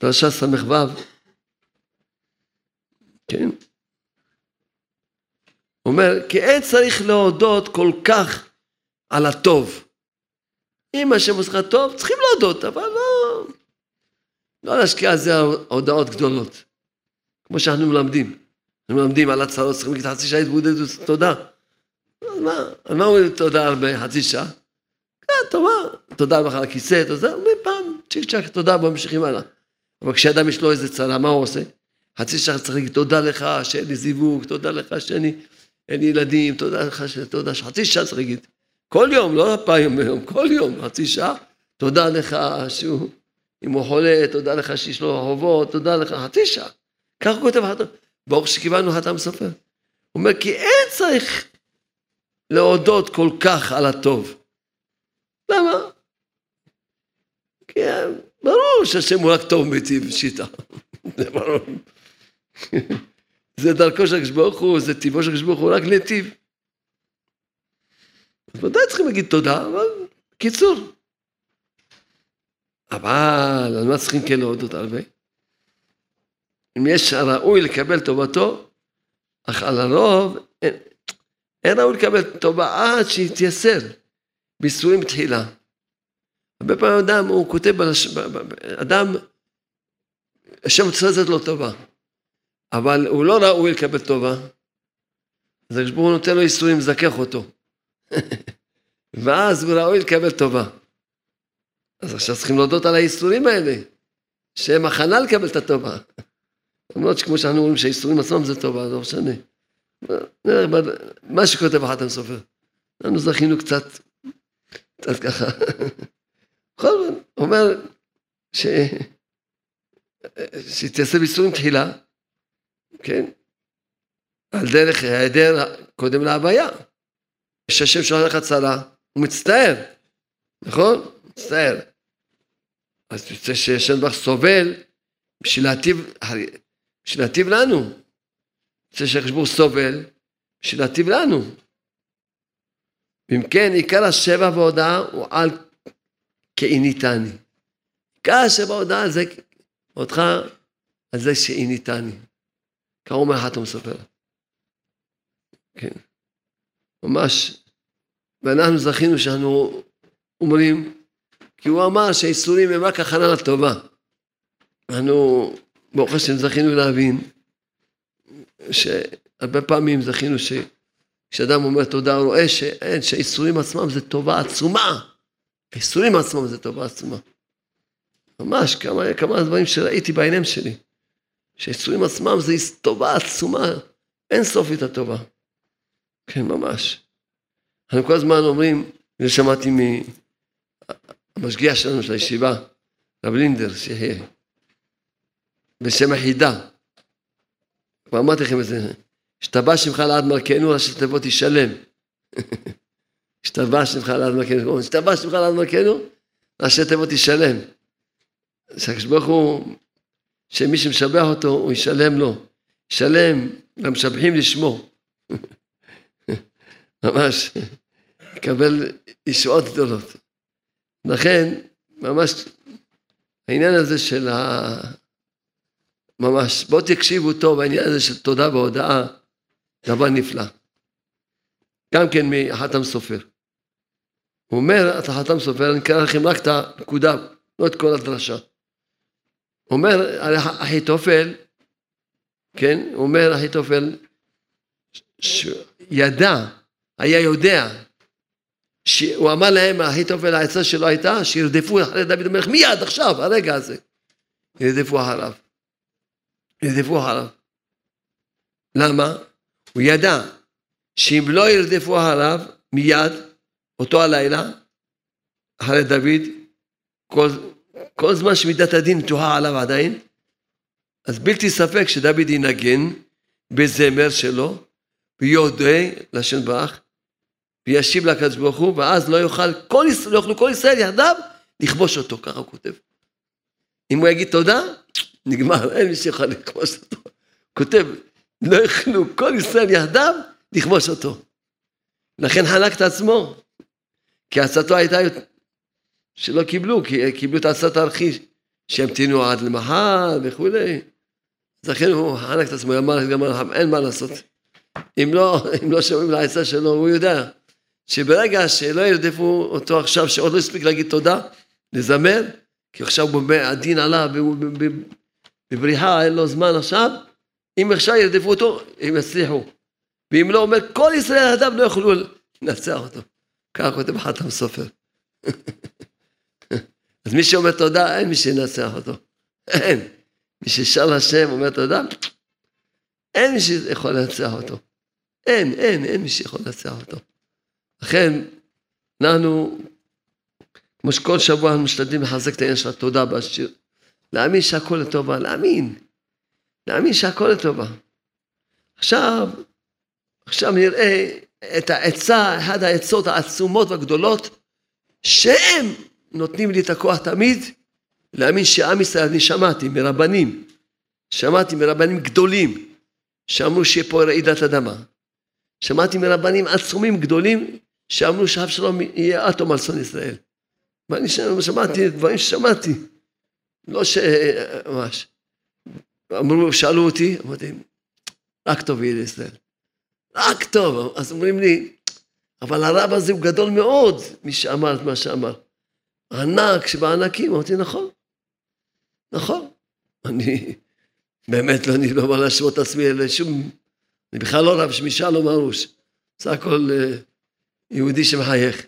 דרשה ס"ו, כן? אומר, כי אין צריך להודות כל כך על הטוב. אם השם עושה טוב, צריכים להודות, אבל לא, לא להשקיע על זה הודעות גדולות. כמו שאנחנו מלמדים. אנחנו מלמדים על הצהרות, צריכים להגיד חצי שעה התבודדות, תודה. אז מה, על מה אומרים תודה הרבה? חצי שעה? כן, טובה, תודה לך על הכיסא, תודה, אומרים פעם, צ'יק צ'אק, תודה, ממשיכים הלאה. אבל כשאדם יש לו איזה צרה, מה הוא עושה? חצי שעה צריך להגיד תודה לך שאין לי זיווג, תודה לך שאין לי ילדים, תודה לך, תודה, חצי שעה צריך להגיד. כל יום, לא פעם ביום, כל יום, חצי שעה, תודה לך שהוא, אם הוא חולה, תודה לך שיש לו חובות, תודה לך, חצי שעה. ככה כותב חתם, ברוך שקיבלנו חתם סופר. הוא אומר, כי אין צריך להודות כל כך על הטוב. למה? כי ברור שהשם הוא רק טוב מיטיב שיטה, [LAUGHS] זה ברור. [LAUGHS] זה דרכו של הקדוש ברוך הוא, זה טיבו של הקדוש ברוך הוא, רק נתיב. אז ודאי צריכים להגיד תודה, אבל קיצור. אבל על מה צריכים כן להודות הרבה? אם יש ראוי לקבל טובתו, אך על הרוב אין, אין ראוי לקבל טובה עד שיתייסר בישרועים תחילה. הרבה פעמים אדם, הוא כותב. אדם, השם רוצה לתת לו טובה, אבל הוא לא ראוי לקבל טובה, אז הקדוש ברוך הוא נותן לו ייסורים, מזכך אותו. [LAUGHS] ואז הוא ראוי לקבל טובה. אז עכשיו צריכים להודות על האיסורים האלה, שהם הכנה לקבל את הטובה. [LAUGHS] למרות שכמו שאנחנו אומרים שהאיסורים עצמם זה טובה, לא משנה. מה שכותב החתם סופר. אנחנו זכינו קצת, קצת ככה. [LAUGHS] בכל זאת, אומר ש... שתעשה באיסורים תחילה, כן? על דרך היעדר קודם להוויה. שהשם שולח צרה, הוא מצטער, נכון? מצטער. אז יוצא שהשם ברך סובל בשביל להטיב, בשביל להטיב לנו. יוצא שהחשבור סובל בשביל להטיב לנו. ואם כן, עיקר השבע והודאה הוא על כאיניתני. עיקר השבע והודאה זה אותך על זה שאיניתני. ככה אומר חתם סופר. כן. ממש, ואנחנו זכינו שאנחנו אומרים, כי הוא אמר שהאיסורים הם רק הכנה לטובה. אנחנו, ברוך השם, זכינו להבין שהרבה פעמים זכינו שכשאדם אומר תודה, הוא רואה שאין, שהאיסורים עצמם זה טובה עצומה. האיסורים עצמם זה טובה עצומה. ממש כמה, כמה דברים שראיתי בעיניים שלי. שהאיסורים עצמם זה טובה עצומה, אין סופית הטובה. כן, ממש. אנחנו כל הזמן אומרים, אני שמעתי מהמשגיח שלנו של הישיבה, רב לינדר, שיחיה, בשם החידה. כבר אמרתי לכם את זה, השתבע שמך לעד מלכנו, ראשי תיבות ישלם. [LAUGHS] השתבע שמך לעד מלכנו, השתבע שמך לעד מלכנו, ראשי תיבות ישלם. שהקדוש ברוך הוא, שמי שמשבח אותו, הוא ישלם לו. ישלם למשבחים לשמו. [LAUGHS] ממש, יקבל ישועות גדולות. לכן, ממש, העניין הזה של ה... ממש, בואו תקשיבו טוב, העניין הזה של תודה והודאה, דבר נפלא. גם כן מחתם סופר. הוא אומר, אתה חתם סופר, אני אקרא לכם רק את הנקודה, לא את כל הדרשה. אומר אחיתופל, כן, אומר אחיתופל, שידע, היה יודע, שהוא אמר להם, אחיתופל העצה שלו הייתה, שירדפו אחרי דוד המלך מיד עכשיו, הרגע הזה, ירדפו אחריו. ירדפו אחריו. למה? הוא ידע שאם לא ירדפו אחריו מיד, אותו הלילה, אחרי דוד, כל, כל זמן שמידת הדין תוהה עליו עדיין, אז בלתי ספק שדוד ינגן בזמר שלו, ויודה לשם ברך, וישיב לקדוש ברוך הוא, ואז לא יוכל כל, ישראל, לא יוכלו כל ישראל יחדיו לכבוש אותו, ככה הוא כותב. אם הוא יגיד תודה, נגמר, אין מי שיכול לכבוש אותו. כותב, לא יוכלו כל ישראל יחדיו לכבוש אותו. לכן חלק את עצמו, כי עצתו הייתה שלא קיבלו, כי קיבלו את עצת הארכי, שהמתינו עד למחר וכולי. אז לכן הוא חלק את עצמו, אמר גם אין מה לעשות. אם לא, [LAUGHS] אם לא שומעים לעצה שלו, הוא יודע שברגע שלא ירדפו אותו עכשיו, שעוד לא הספיק להגיד תודה, לזמר, כי עכשיו הוא הדין עליו והוא בבריחה, אין לו זמן עכשיו, אם עכשיו ירדפו אותו, הם יצליחו. ואם לא אומר, כל ישראל אדם לא יוכלו לנצח אותו. כך כותב חתם סופר. [LAUGHS] אז מי שאומר תודה, אין מי שינצח אותו. אין. מי ששר לשם אומר תודה, אין מי שיכול לנצח אותו. אין, אין, אין מי שיכול לנצח אותו. לכן, אנחנו, כמו שכל שבוע אנחנו משתדלים לחזק את העניין של התודה בשיר. להאמין שהכל לטובה, להאמין. להאמין שהכל לטובה. עכשיו, עכשיו נראה את העצה, אחת העצות העצומות והגדולות, שהם נותנים לי את הכוח תמיד להאמין שעם ישראל, אני שמעתי מרבנים, שמעתי מרבנים גדולים, שאמרו שיהיה פה רעידת אדמה. שמעתי מרבנים עצומים גדולים, שאמרו שאבשלום יהיה אטום על צאן ישראל. ואני שמעתי דברים ששמעתי. לא ש... ממש. אמרו, שאלו אותי, אמרתי, רק טוב יהיה לישראל. רק טוב. אז אומרים לי, אבל הרב הזה הוא גדול מאוד, מי שאמר את מה שאמר. ענק שבענקים, אמרתי, נכון. נכון. אני באמת, לא, אני לא בא להשוות את עצמי לשום... אני בכלל לא רב שמישה לא מרוש. בסך הכל אה, יהודי שמחייך.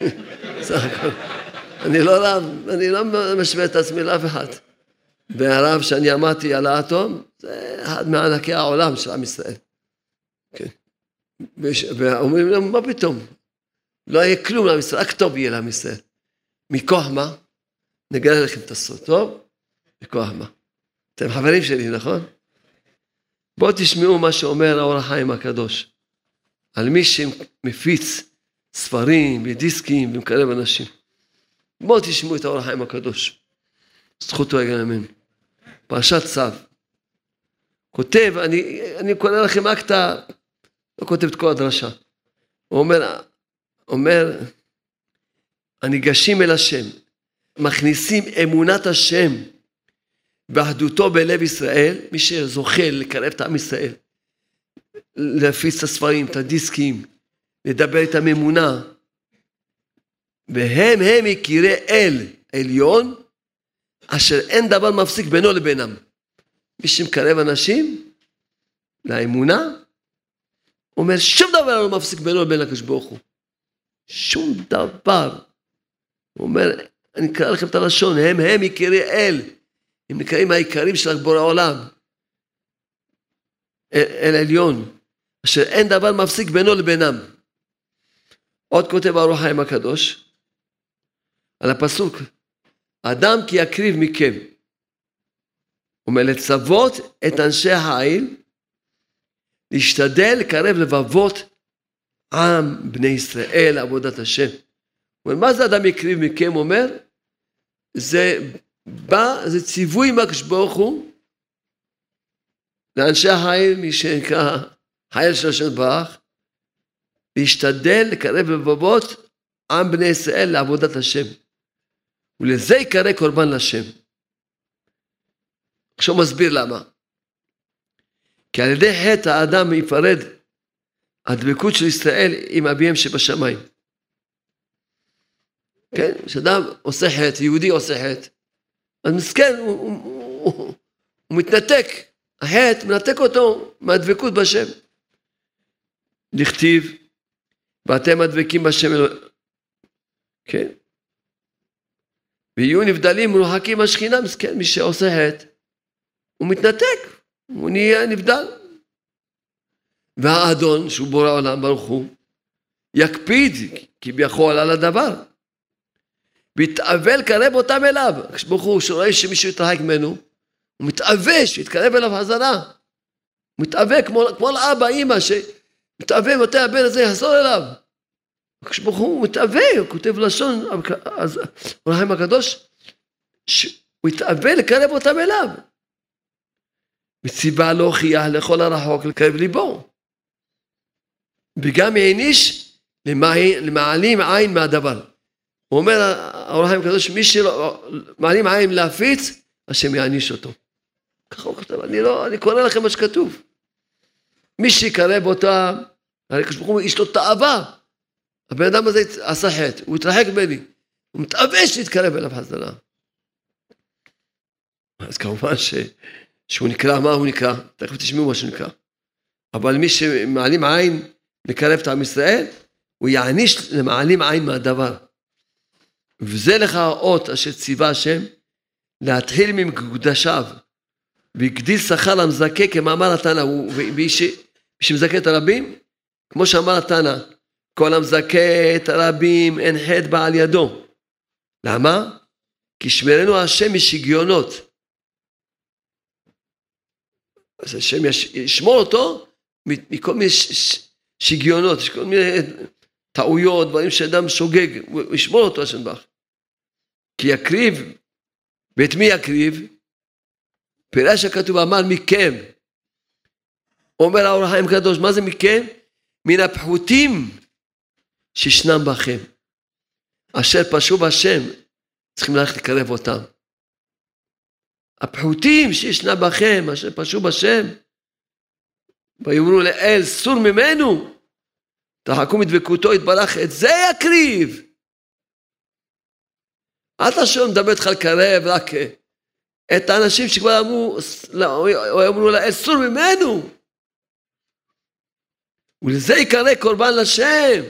[LAUGHS] בסך הכל. אני לא רב, אני לא משווה את עצמי לאף אחד. והרב שאני אמרתי על האטום, זה אחד מענקי העולם של עם ישראל. כן. ואומרים להם, מה פתאום? לא יהיה כלום לעם ישראל, רק טוב יהיה לעם ישראל. מכוח מה? נגלה לכם את הסוד, טוב? מכוח מה? אתם חברים שלי, נכון? בואו תשמעו מה שאומר האור החיים הקדוש, על מי שמפיץ ספרים ודיסקים ומקרב אנשים. בואו תשמעו את האור החיים הקדוש. זכותו יגן אמן. פרשת צו. כותב, אני, אני קורא לכם רק את ה... לא כותב את כל הדרשה. הוא אומר, אומר, הניגשים אל השם, מכניסים אמונת השם באחדותו בלב ישראל, מי שזוכה לקרב את עם ישראל, להפיץ את הספרים, את הדיסקים, לדבר איתם אמונה, והם הם יקירי אל עליון, אשר אין דבר מפסיק בינו לבינם. מי שמקרב אנשים, לאמונה, אומר שום דבר לא מפסיק בינו לבין הקדוש ברוך הוא. שום דבר. הוא אומר, אני אקרא לכם את הלשון, הם הם יקירי אל. הם נקראים העיקרים של בורא עולם. אל, אל עליון, אשר אין דבר מפסיק בינו לבינם. עוד כותב ארוך חיים הקדוש, על הפסוק, אדם כי יקריב מכם. הוא אומר לצוות את אנשי העיל להשתדל לקרב לבבות עם בני ישראל עבודת השם. הוא אומר, מה זה אדם יקריב מכם? אומר, זה בא, זה ציווי מהקדוש ברוך הוא לאנשי העיל, מי שנקרא חייל של השם ברח, להשתדל לקרב לבבות עם בני ישראל לעבודת השם. ולזה יקרא קורבן לשם. עכשיו מסביר למה. כי על ידי חטא האדם ייפרד הדבקות של ישראל עם אביהם שבשמיים. כן, כשאדם עושה חטא, יהודי עושה חטא, אז מסכן, הוא, הוא, הוא, הוא מתנתק, החטא מנתק אותו מהדבקות בשם. לכתיב, ואתם הדבקים בשם אלוהים. כן. ויהיו נבדלים מרוחקים מהשכינה, מסכן, מי שעושה חטא, הוא מתנתק, הוא נהיה נבדל. והאדון, שהוא בורא עולם, ברוך הוא, יקפיד כביכול על הדבר. ויתאבל קרב אותם אליו. ברוך הוא, שרואה שמישהו יתרחק ממנו, הוא מתאווה שיתקרב אליו חזרה. הוא מתאווה כמו, כמו לאבא, אימא, שמתאווה מתי הבן הזה יחזור אליו. כשברוך הוא מתאווה, הוא כותב לשון, אז אברהם הקדוש, שהוא התאווה לקרב אותם אליו. וציווה להוכיח לכל הרחוק לקרב ליבו. וגם העניש למעלים עין מהדבר. הוא אומר, האור החיים הקדוש, מי שמעלים עין להפיץ, השם יעניש אותו. ככה הוא כותב, אני לא, אני קורא לכם מה שכתוב. מי שיקרב אותה, הרי כשברוך יש לו תאווה. הבן אדם הזה עשה חטא, הוא התרחק ממני. הוא מתאווה שיתקרב אליו חזרה. אז כמובן ש, שהוא נקרא, מה הוא נקרא? תכף תשמעו מה שהוא נקרא. אבל מי שמעלים עין לקרב את עם ישראל, הוא יעניש למעלים עין מהדבר. וזה לך האות אשר ציווה השם, להתחיל ממקודשיו, והגדיל שכר למזכה כמאמר התנא, ומי שמזכה את הרבים, כמו שאמר התנא, כל המזכה את הרבים אין חטא בעל ידו. למה? כי שמרנו השם משגיונות. אז השם ישמור אותו מכל מיני שגיונות, יש כל מיני טעויות, דברים שאדם שוגג, הוא ישמור אותו השם בך. כי יקריב, ואת מי יקריב? פירש הכתוב אמר מכם. אומר האור החיים הקדוש, מה זה מכם? מן הפחותים שישנם בכם. אשר פשעו בשם, צריכים ללכת לקרב אותם. הפחותים שישנם בכם, אשר פשעו בשם, ויאמרו לאל, סור ממנו, תחכו מדבקותו יתברך, את זה יקריב. אל תשאיר מדבר איתך לקרב רק את האנשים שכבר אמרו, לא, אמרו לאל, סור ממנו. ולזה יקרא קורבן לשם.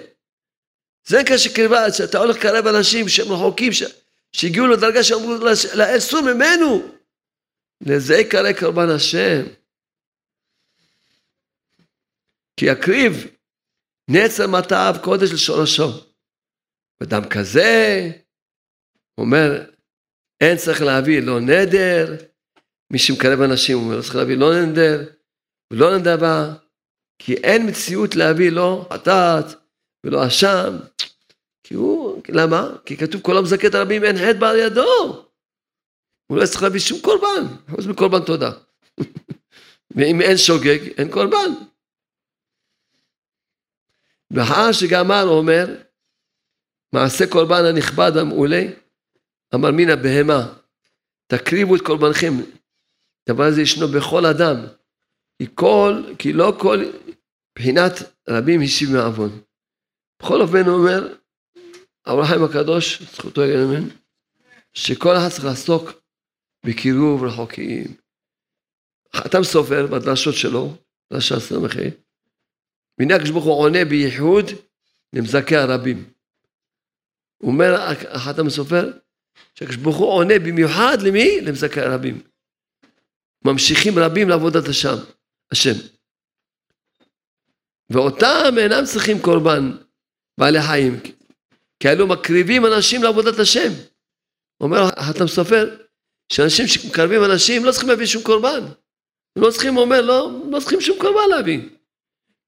זה כאשר קרבה, שאתה הולך לקרב אנשים שהם רחוקים, שהגיעו לדרגה שאמרו לאל, סור ממנו. לזה יקרא קורבן השם. כי יקריב נצר מטעיו קודש לשורשו. אדם כזה, אומר, אין צריך להביא לא נדר, מי שמקרב אנשים אומר, לא צריך להביא לא נדר ולא נדבה, כי אין מציאות להביא לא חטאת ולא אשם, כי הוא, למה? כי כתוב כל המזכה את הרבים אין חטא בעל ידו. הוא לא צריך להביא שום קורבן, חוץ מקורבן תודה. [LAUGHS] ואם אין שוגג, אין קורבן. ואחר שגמר הוא אומר, מעשה קורבן הנכבד המעולה, אמר מן הבהמה, תקריבו את קורבנכם. דבר הזה ישנו בכל אדם. כי, כל, כי לא כל בחינת רבים השיב מעוון. בכל אופן הוא אומר, אברהם הקדוש, זכותו יגן שכל אחד צריך לעסוק בקירוב רחוקים. חתם סופר בדרשות שלו, פרשת ס"ה. והנה הקדוש הוא עונה בייחוד למזכי הרבים. הוא אומר, החתם סופר, שהקדוש ברוך הוא עונה במיוחד למי? למזכי הרבים. ממשיכים רבים לעבודת השם, השם. ואותם אינם צריכים קורבן בעלי חיים, כי אלו מקריבים אנשים לעבודת השם. אומר החתם סופר, שאנשים שמקרבים אנשים לא צריכים להביא שום קורבן. הם לא צריכים, אומר, לא, לא צריכים שום קורבן להביא.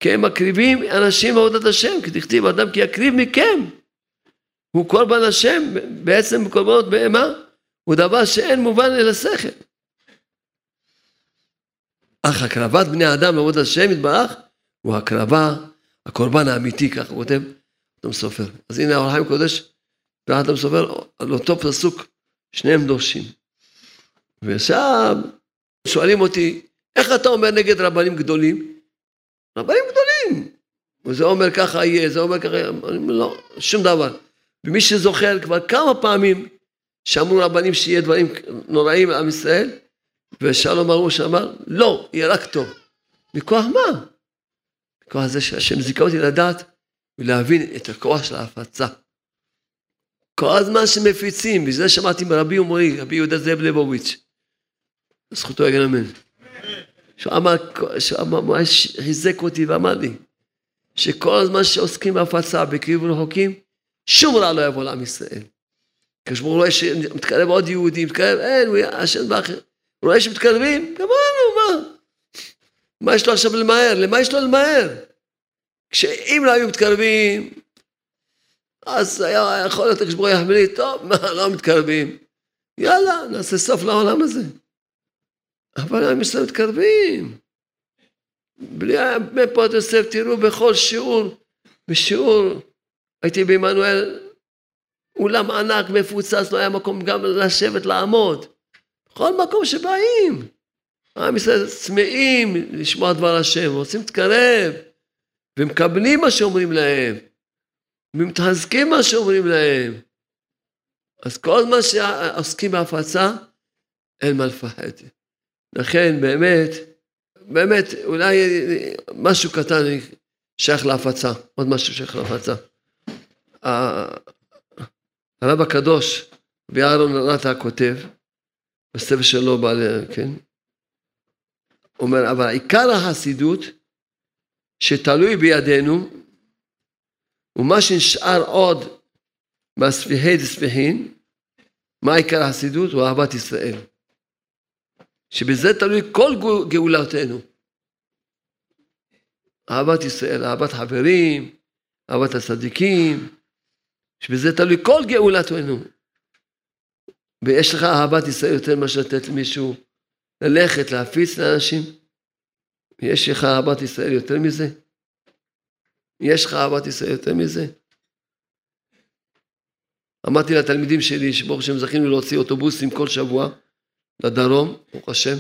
כי הם מקריבים אנשים לעבודת השם, כי תכתיב אדם כי יקריב מכם. הוא קורבן השם, בעצם בקורבנות בהמה, הוא דבר שאין מובן אל השכל. אך הקרבת בני אדם לעבודת השם יתברך, הוא הקרבה, הקורבן האמיתי, ככה הוא כותב אדם סופר. אז הנה האור החיים הקודש, ואדם סופר, על אותו פסוק, שניהם דורשים. ועכשיו שואלים אותי, איך אתה אומר נגד רבנים גדולים? רבנים גדולים. וזה אומר ככה יהיה, זה אומר ככה יהיה, לא, שום דבר. ומי שזוכר כבר כמה פעמים שאמרו רבנים שיהיה דברים נוראים לעם ישראל, ושלום ארוש אמר, לא, יהיה רק טוב. מכוח מה? מכוח זה שהשם זיכה אותי לדעת ולהבין את הכוח של ההפצה. כל הזמן שמפיצים, וזה שמעתי מרבי ומורי, רבי יהודה זאב ליבוביץ', זכותו יגן אמן. שהוא אמר, שהוא ממש חיזק אותי ואמר לי, שכל הזמן שעוסקים בהפצה, בקריב רחוקים, שום רע לא יבוא לעם ישראל. כשהוא רואה שמתקרב עוד יהודי, מתקרב, אין, הוא השם באחר. הוא רואה שמתקרבים, גמרנו, מה? מה יש לו עכשיו למהר? למה יש לו למהר? כשאם לא היו מתקרבים, אז היה יכול להיות כשברוך יחמיא לי, טוב, מה, לא מתקרבים. יאללה, נעשה סוף לעולם הזה. אבל עם ישראל מתקרבים. בלי מפות יוסף, תראו בכל שיעור, בשיעור, הייתי בעמנואל, אולם ענק, מפוצץ, לא היה מקום גם לשבת, לעמוד. בכל מקום שבאים. עם ישראל צמאים לשמוע דבר השם, רוצים להתקרב, ומקבלים מה שאומרים להם, ומתחזקים מה שאומרים להם. אז כל מה שעוסקים בהפצה, אין מה לפחד. לכן באמת, באמת, אולי משהו קטן שייך להפצה, עוד משהו שייך להפצה. הרב הקדוש, רבי אהרון נתן כותב, בספר שלו, בעל, כן, אומר, אבל עיקר החסידות שתלוי בידינו, ומה שנשאר עוד מהספיחי דספיחין, מה עיקר החסידות? הוא אהבת ישראל. שבזה תלוי כל גאולתנו. אהבת ישראל, אהבת חברים, אהבת הצדיקים, שבזה תלוי כל גאולתנו. ויש לך אהבת ישראל יותר מאשר לתת למישהו ללכת, להפיץ לאנשים. יש לך אהבת ישראל יותר מזה? יש לך אהבת ישראל יותר מזה? אמרתי לתלמידים שלי, שברוך השם זכינו להוציא אוטובוסים כל שבוע, לדרום, ברוך השם,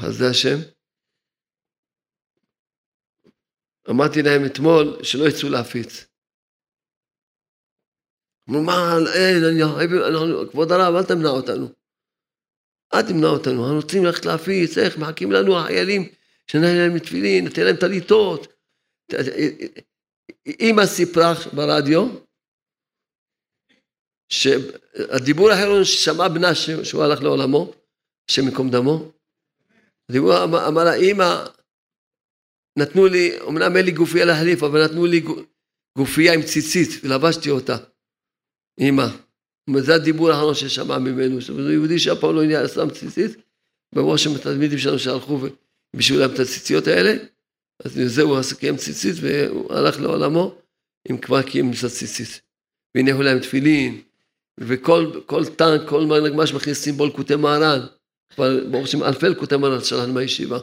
חסדי השם. אמרתי להם אתמול שלא יצאו להפיץ. אמרו, מה, אין, אני, אנחנו, כבוד הרב, אל תמנע אותנו. אל תמנע אותנו, אנחנו רוצים ללכת להפיץ, איך, מחכים לנו החיילים, שנהיה להם תפילין, נתן להם טליתות. אימא סיפרה ברדיו, שהדיבור האחרון ששמע בנה שהוא הלך לעולמו, השם ייקום דמו, הדיבור אמר, אמר לה, אימא, נתנו לי, אמנם אין לי גופייה להחליף, אבל נתנו לי גופייה עם ציצית, ולבשתי אותה. אימא. זה הדיבור האחרון ששמע ממנו, שזה יהודי שאף פעם לא הניע שם ציצית, ברור שהם התלמידים שלנו שהלכו בשביל להם את הציציות האלה, אז זהו, אז קיים ציצית והוא הלך לעולמו עם כבר קיים ציצית. והניחו להם תפילין, וכל טנק, כל נגמ"ש מכניסים בו לקוטי מהר"ן. כבר ברוך השם אלפי לקוטי מהר"ן שלנו מהישיבה.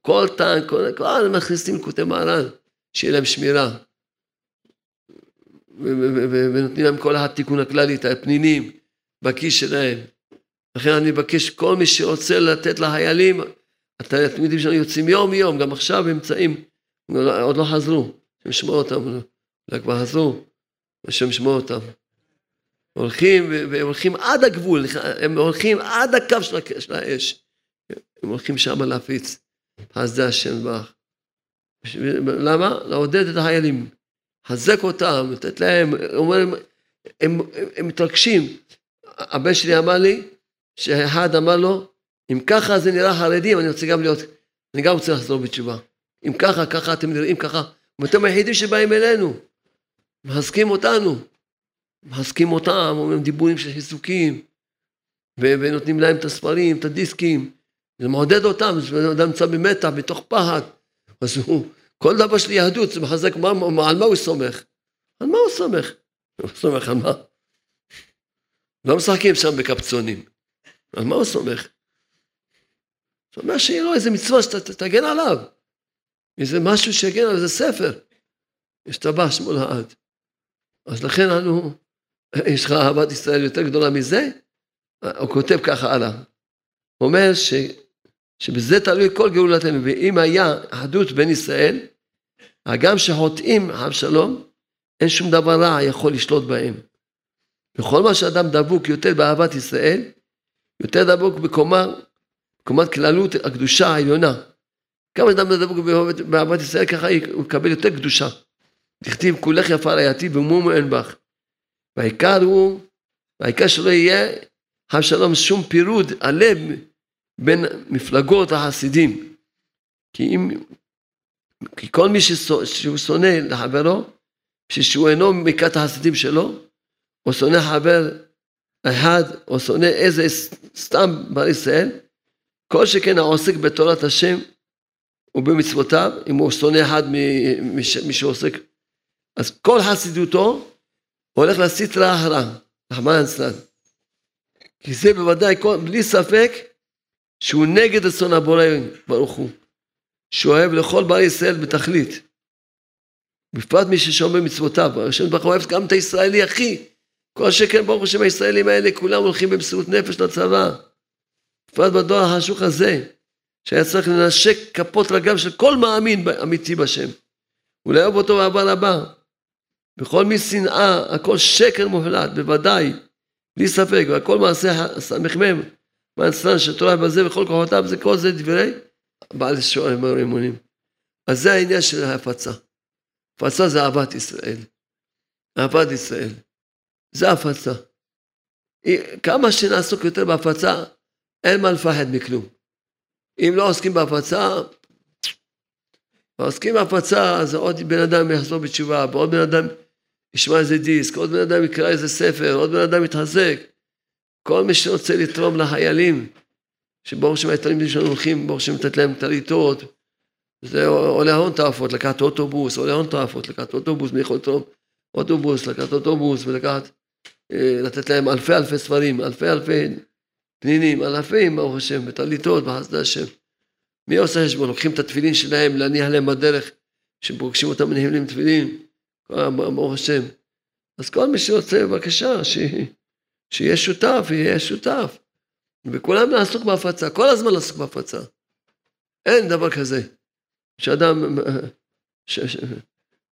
כל טנק, כל, כל מכניסים לקוטי מהר"ן, שיהיה להם שמירה. ונותנים להם כל התיקון הכללי, את הפנינים בכיס שלהם. לכן אני מבקש, כל מי שרוצה לתת לחיילים, התלמידים שלנו יוצאים יום יום, גם עכשיו הם נמצאים, עוד לא חזרו, השם ישמור אותם, אולי כבר חזרו, השם ישמור אותם. הולכים והולכים עד הגבול, הם הולכים עד הקו של האש, הם הולכים שם להפיץ. חסדי השם בך. למה? לעודד את החיילים, לחזק אותם, לתת להם, אומרים, הם, הם, הם מתרגשים. הבן שלי אמר לי, שאחד אמר לו, אם ככה זה נראה חרדים, אני רוצה גם להיות, אני גם רוצה לחזור בתשובה. אם ככה, ככה אתם נראים ככה, ואתם היחידים שבאים אלינו, מחזקים אותנו, מחזקים אותם, אומרים דיבורים של חיזוקים, ונותנים להם את הספרים, את הדיסקים, זה מעודד אותם, זה אדם נמצא במתח, בתוך פחד, אז הוא, כל דבר של יהדות זה מחזק, מה, מה, על מה הוא סומך? על מה הוא סומך? הוא סומך על מה? לא משחקים שם בקפצונים. על מה הוא סומך? זאת אומרת שיהיה לו איזה מצווה שתגן עליו. איזה משהו שיגן עליו, איזה ספר. השתבח שמו לעד. אז לכן אנו, יש לך אהבת ישראל יותר גדולה מזה? הוא כותב ככה הלאה. הוא אומר ש, שבזה תלוי כל גאולתנו, ואם היה אחדות בין ישראל, הגם שחוטאים שלום, אין שום דבר רע יכול לשלוט בהם. בכל מה שאדם דבוק יותר באהבת ישראל, יותר דבוק בקומה, קומת כללות הקדושה העליונה. כמה שאדם דבוק באהבת ישראל, ככה הוא יקבל יותר קדושה. תכתיב כולך יפה רעייתי ומומו אין בך. והעיקר הוא, והעיקר שלא יהיה השלום שום פירוד הלב בין מפלגות החסידים. כי אם, כי כל מי שהוא שונא לחברו, שהוא אינו מכת החסידים שלו, או שונא חבר אחד, או שונא איזה סתם בר ישראל, כל שכן העוסק בתורת השם ובמצוותיו, אם הוא שונא אחד ממי שעוסק, אז כל חסידותו הולך לסטרא אחרא, רחמנא ליצלן. כי זה בוודאי, בלי ספק, שהוא נגד רצון הבורא ברוך הוא, שאוהב לכל בר ישראל בתכלית. בפרט מי ששומר מצוותיו, השם ברוך הוא אוהב גם את הישראלי הכי. כל שכן ברוך השם הישראלים האלה כולם הולכים במסירות נפש לצבא. בפרט בדור החשוך הזה, שהיה צריך לנשק כפות רגליו של כל מאמין אמיתי בשם. ולאהוב אותו באהבה רבה. בכל מי שנאה, הכל שקר מוחלט, בוודאי, בלי ספק, והכל מעשה סמ"ם, מעצלן שתורה בזה וכל כוחותיו, זה כל זה דברי בעל שוער אמונים. אז זה העניין של ההפצה. הפצה זה אהבת ישראל. אהבת ישראל. זה הפצה. כמה שנעסוק יותר בהפצה, אין מה לפחד מכלום. אם לא עוסקים בהפצה, עוסקים בהפצה, אז עוד בן אדם יחזור בתשובה, ועוד בן אדם ישמע איזה דיסק, עוד בן אדם יקרא איזה ספר, עוד בן אדם יתחזק. כל מי שרוצה לתרום לחיילים, שברוך השם התלמידים שלנו הולכים, ברוך השם לתת להם טליתות, זה עולה הון תועפות, לקחת אוטובוס, עולה הון תועפות, לקחת אוטובוס, מי יכול לתרום אוטובוס, לקחת אוטובוס ולקחת, אה, לתת להם אלפי אלפי ספרים, אלפי אלפי פנינים, אלפים, ברוך השם, בטליתות, בחסדי השם. מי עושה חשבון? לוקחים את התפילין שלהם, להניח להם בדרך, שפוגשים אותם מניחים להם תפילין, ברוך השם. אז כל מי שרוצה, בבקשה, ש... שיהיה שותף, יהיה שותף. וכולם לעסוק בהפצה, כל הזמן לעסוק בהפצה. אין דבר כזה. שאדם... ש... ש...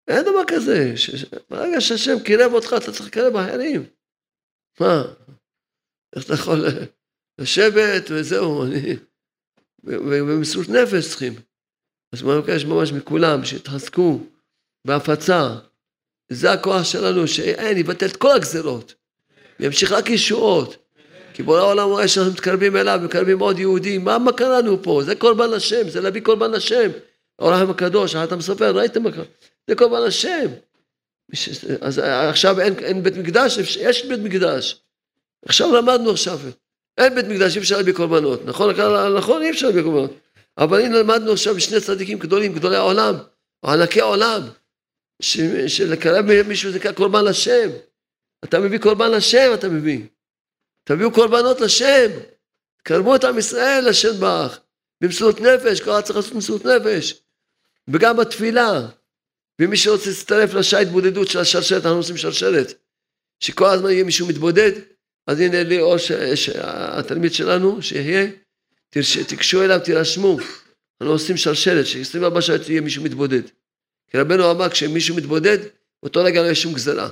אין דבר כזה. ש... ברגע שהשם קירב אותך, אתה צריך לקרב אחרים. מה? איך אתה יכול לשבת וזהו, אני... ובמסירות נפש צריכים. אז אני מבקש ממש מכולם שיתחזקו בהפצה. זה הכוח שלנו, שאין, יבטל את כל הגזרות. וימשיך רק ישועות. כי בורא העולם רואה שאנחנו מתקרבים אליו, מתקרבים עוד יהודים, מה, מה קראנו פה? זה קורבן השם, זה להביא קורבן השם. העולם הקדוש, אתה מספר, ראיתם? זה קורבן השם. אז עכשיו אין, אין בית מקדש, יש בית מקדש. עכשיו למדנו עכשיו. אין בית מקדש, אי אפשר להביא קורבנות. נכון, נכון, אי אפשר להביא קורבנות. אבל הנה למדנו עכשיו שני צדיקים גדולים, גדולי העולם, ענקי העולם, שלקרב מישהו זה קורבן לשם. אתה מביא קורבן לשם, אתה מביא. תביאו קורבנות לשם. קרבו את עם ישראל לשם ברך. במסירות נפש, כל אחד צריך לעשות במסירות נפש. וגם בתפילה. ומי שרוצה להצטרף לשעה התבודדות של השרשרת, אנחנו עושים שרשרת. שכל הזמן יהיה מישהו מתבודד, אז הנה לי או שהתלמיד שלנו, שיהיה, תיגשו אליו, תירשמו. אנחנו עושים שרשרת, ש-24 שעות יהיה מישהו מתבודד. כי רבנו אמר, כשמישהו מתבודד, באותו רגע לא יהיה שום גזרה.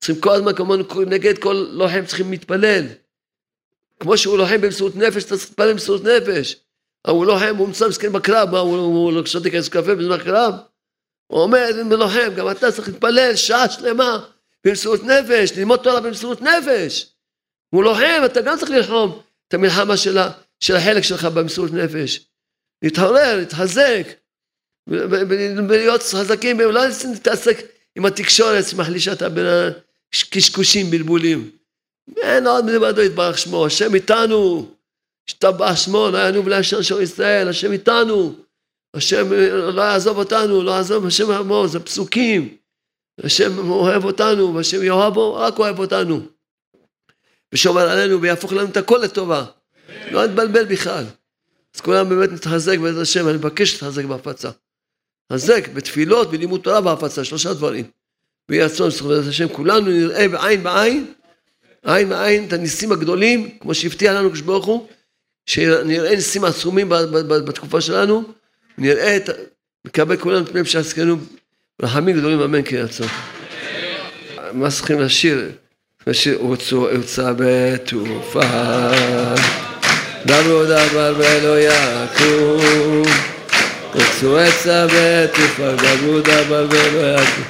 צריכים כל הזמן, כמובן, נגד כל לוחם צריכים להתפלל. כמו שהוא לוחם במסירות נפש, אתה צריך להתפלל במסירות נפש. הוא לוחם, הוא נמצא מסכן בקרב, מה, הוא, שותה כזה קפה בזמן הקרב? הוא עומד ולוחם, גם אתה צריך להתפלל שעה שלמה במסירות נפש, ללמוד תורה במסירות נפש. הוא לוחם, אתה גם צריך ללחום את המלחמה של, של החלק שלך במסירות נפש. להתעורר, להתחזק, ולהיות חזקים, ולא להתעסק עם התקשורת שמחלישה את הבן קשקושים, בלבולים. אין עוד מלבדו יתברך שמו, השם איתנו, השתבח שמו, לא יענו ולא ישר של ישראל, השם איתנו, השם לא יעזוב אותנו, לא יעזוב, השם עמו, זה פסוקים, השם אוהב אותנו, והשם יאהבו, רק אוהב אותנו. ושומר עלינו ויהפוך לנו את הכל לטובה. לא נתבלבל בכלל. אז כולם באמת נתחזק בעזרת השם, אני מבקש להתחזק בהפצה. חזק בתפילות, בלימוד תורה והפצה, שלושה דברים. ויהי רצון, בעזרת השם, כולנו נראה בעין בעין, עין בעין את הניסים הגדולים, כמו שהבטיח לנו הקדוש ברוך הוא, שנראה ניסים עצומים בתקופה שלנו, נראה את, נקבל כולנו פניהם שעסקנו רחמים גדולים, אמן כן רצון. מה צריכים לשיר? לשיר הוצא בתעופה, דברו דבר ולא יקום, הוצאו עצה בתעופה, דברו דבר ולא יקום,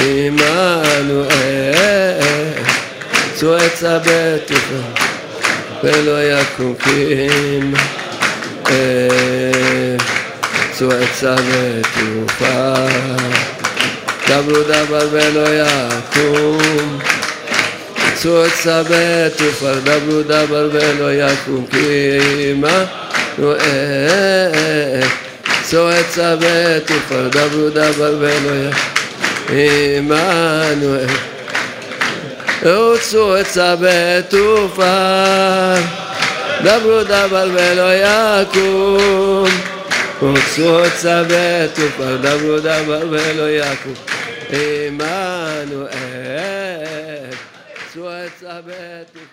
עמנואל, הוצאו עצה בתעופה ולא יקום כי אם צאו עצה ותעופה דברו דבר ולא יקום צאו עצה ותעופה דברו דבר ולא יקום כי מה צאו עצה ותעופה דברו דבר ולא יקום עמנואל הוצאו עצה בתופר, דברו דבר ולא יקום. הוצאו עצה בתופר, דברו דבר ולא יקום. עמנואל, הוצאו עצה בתופר,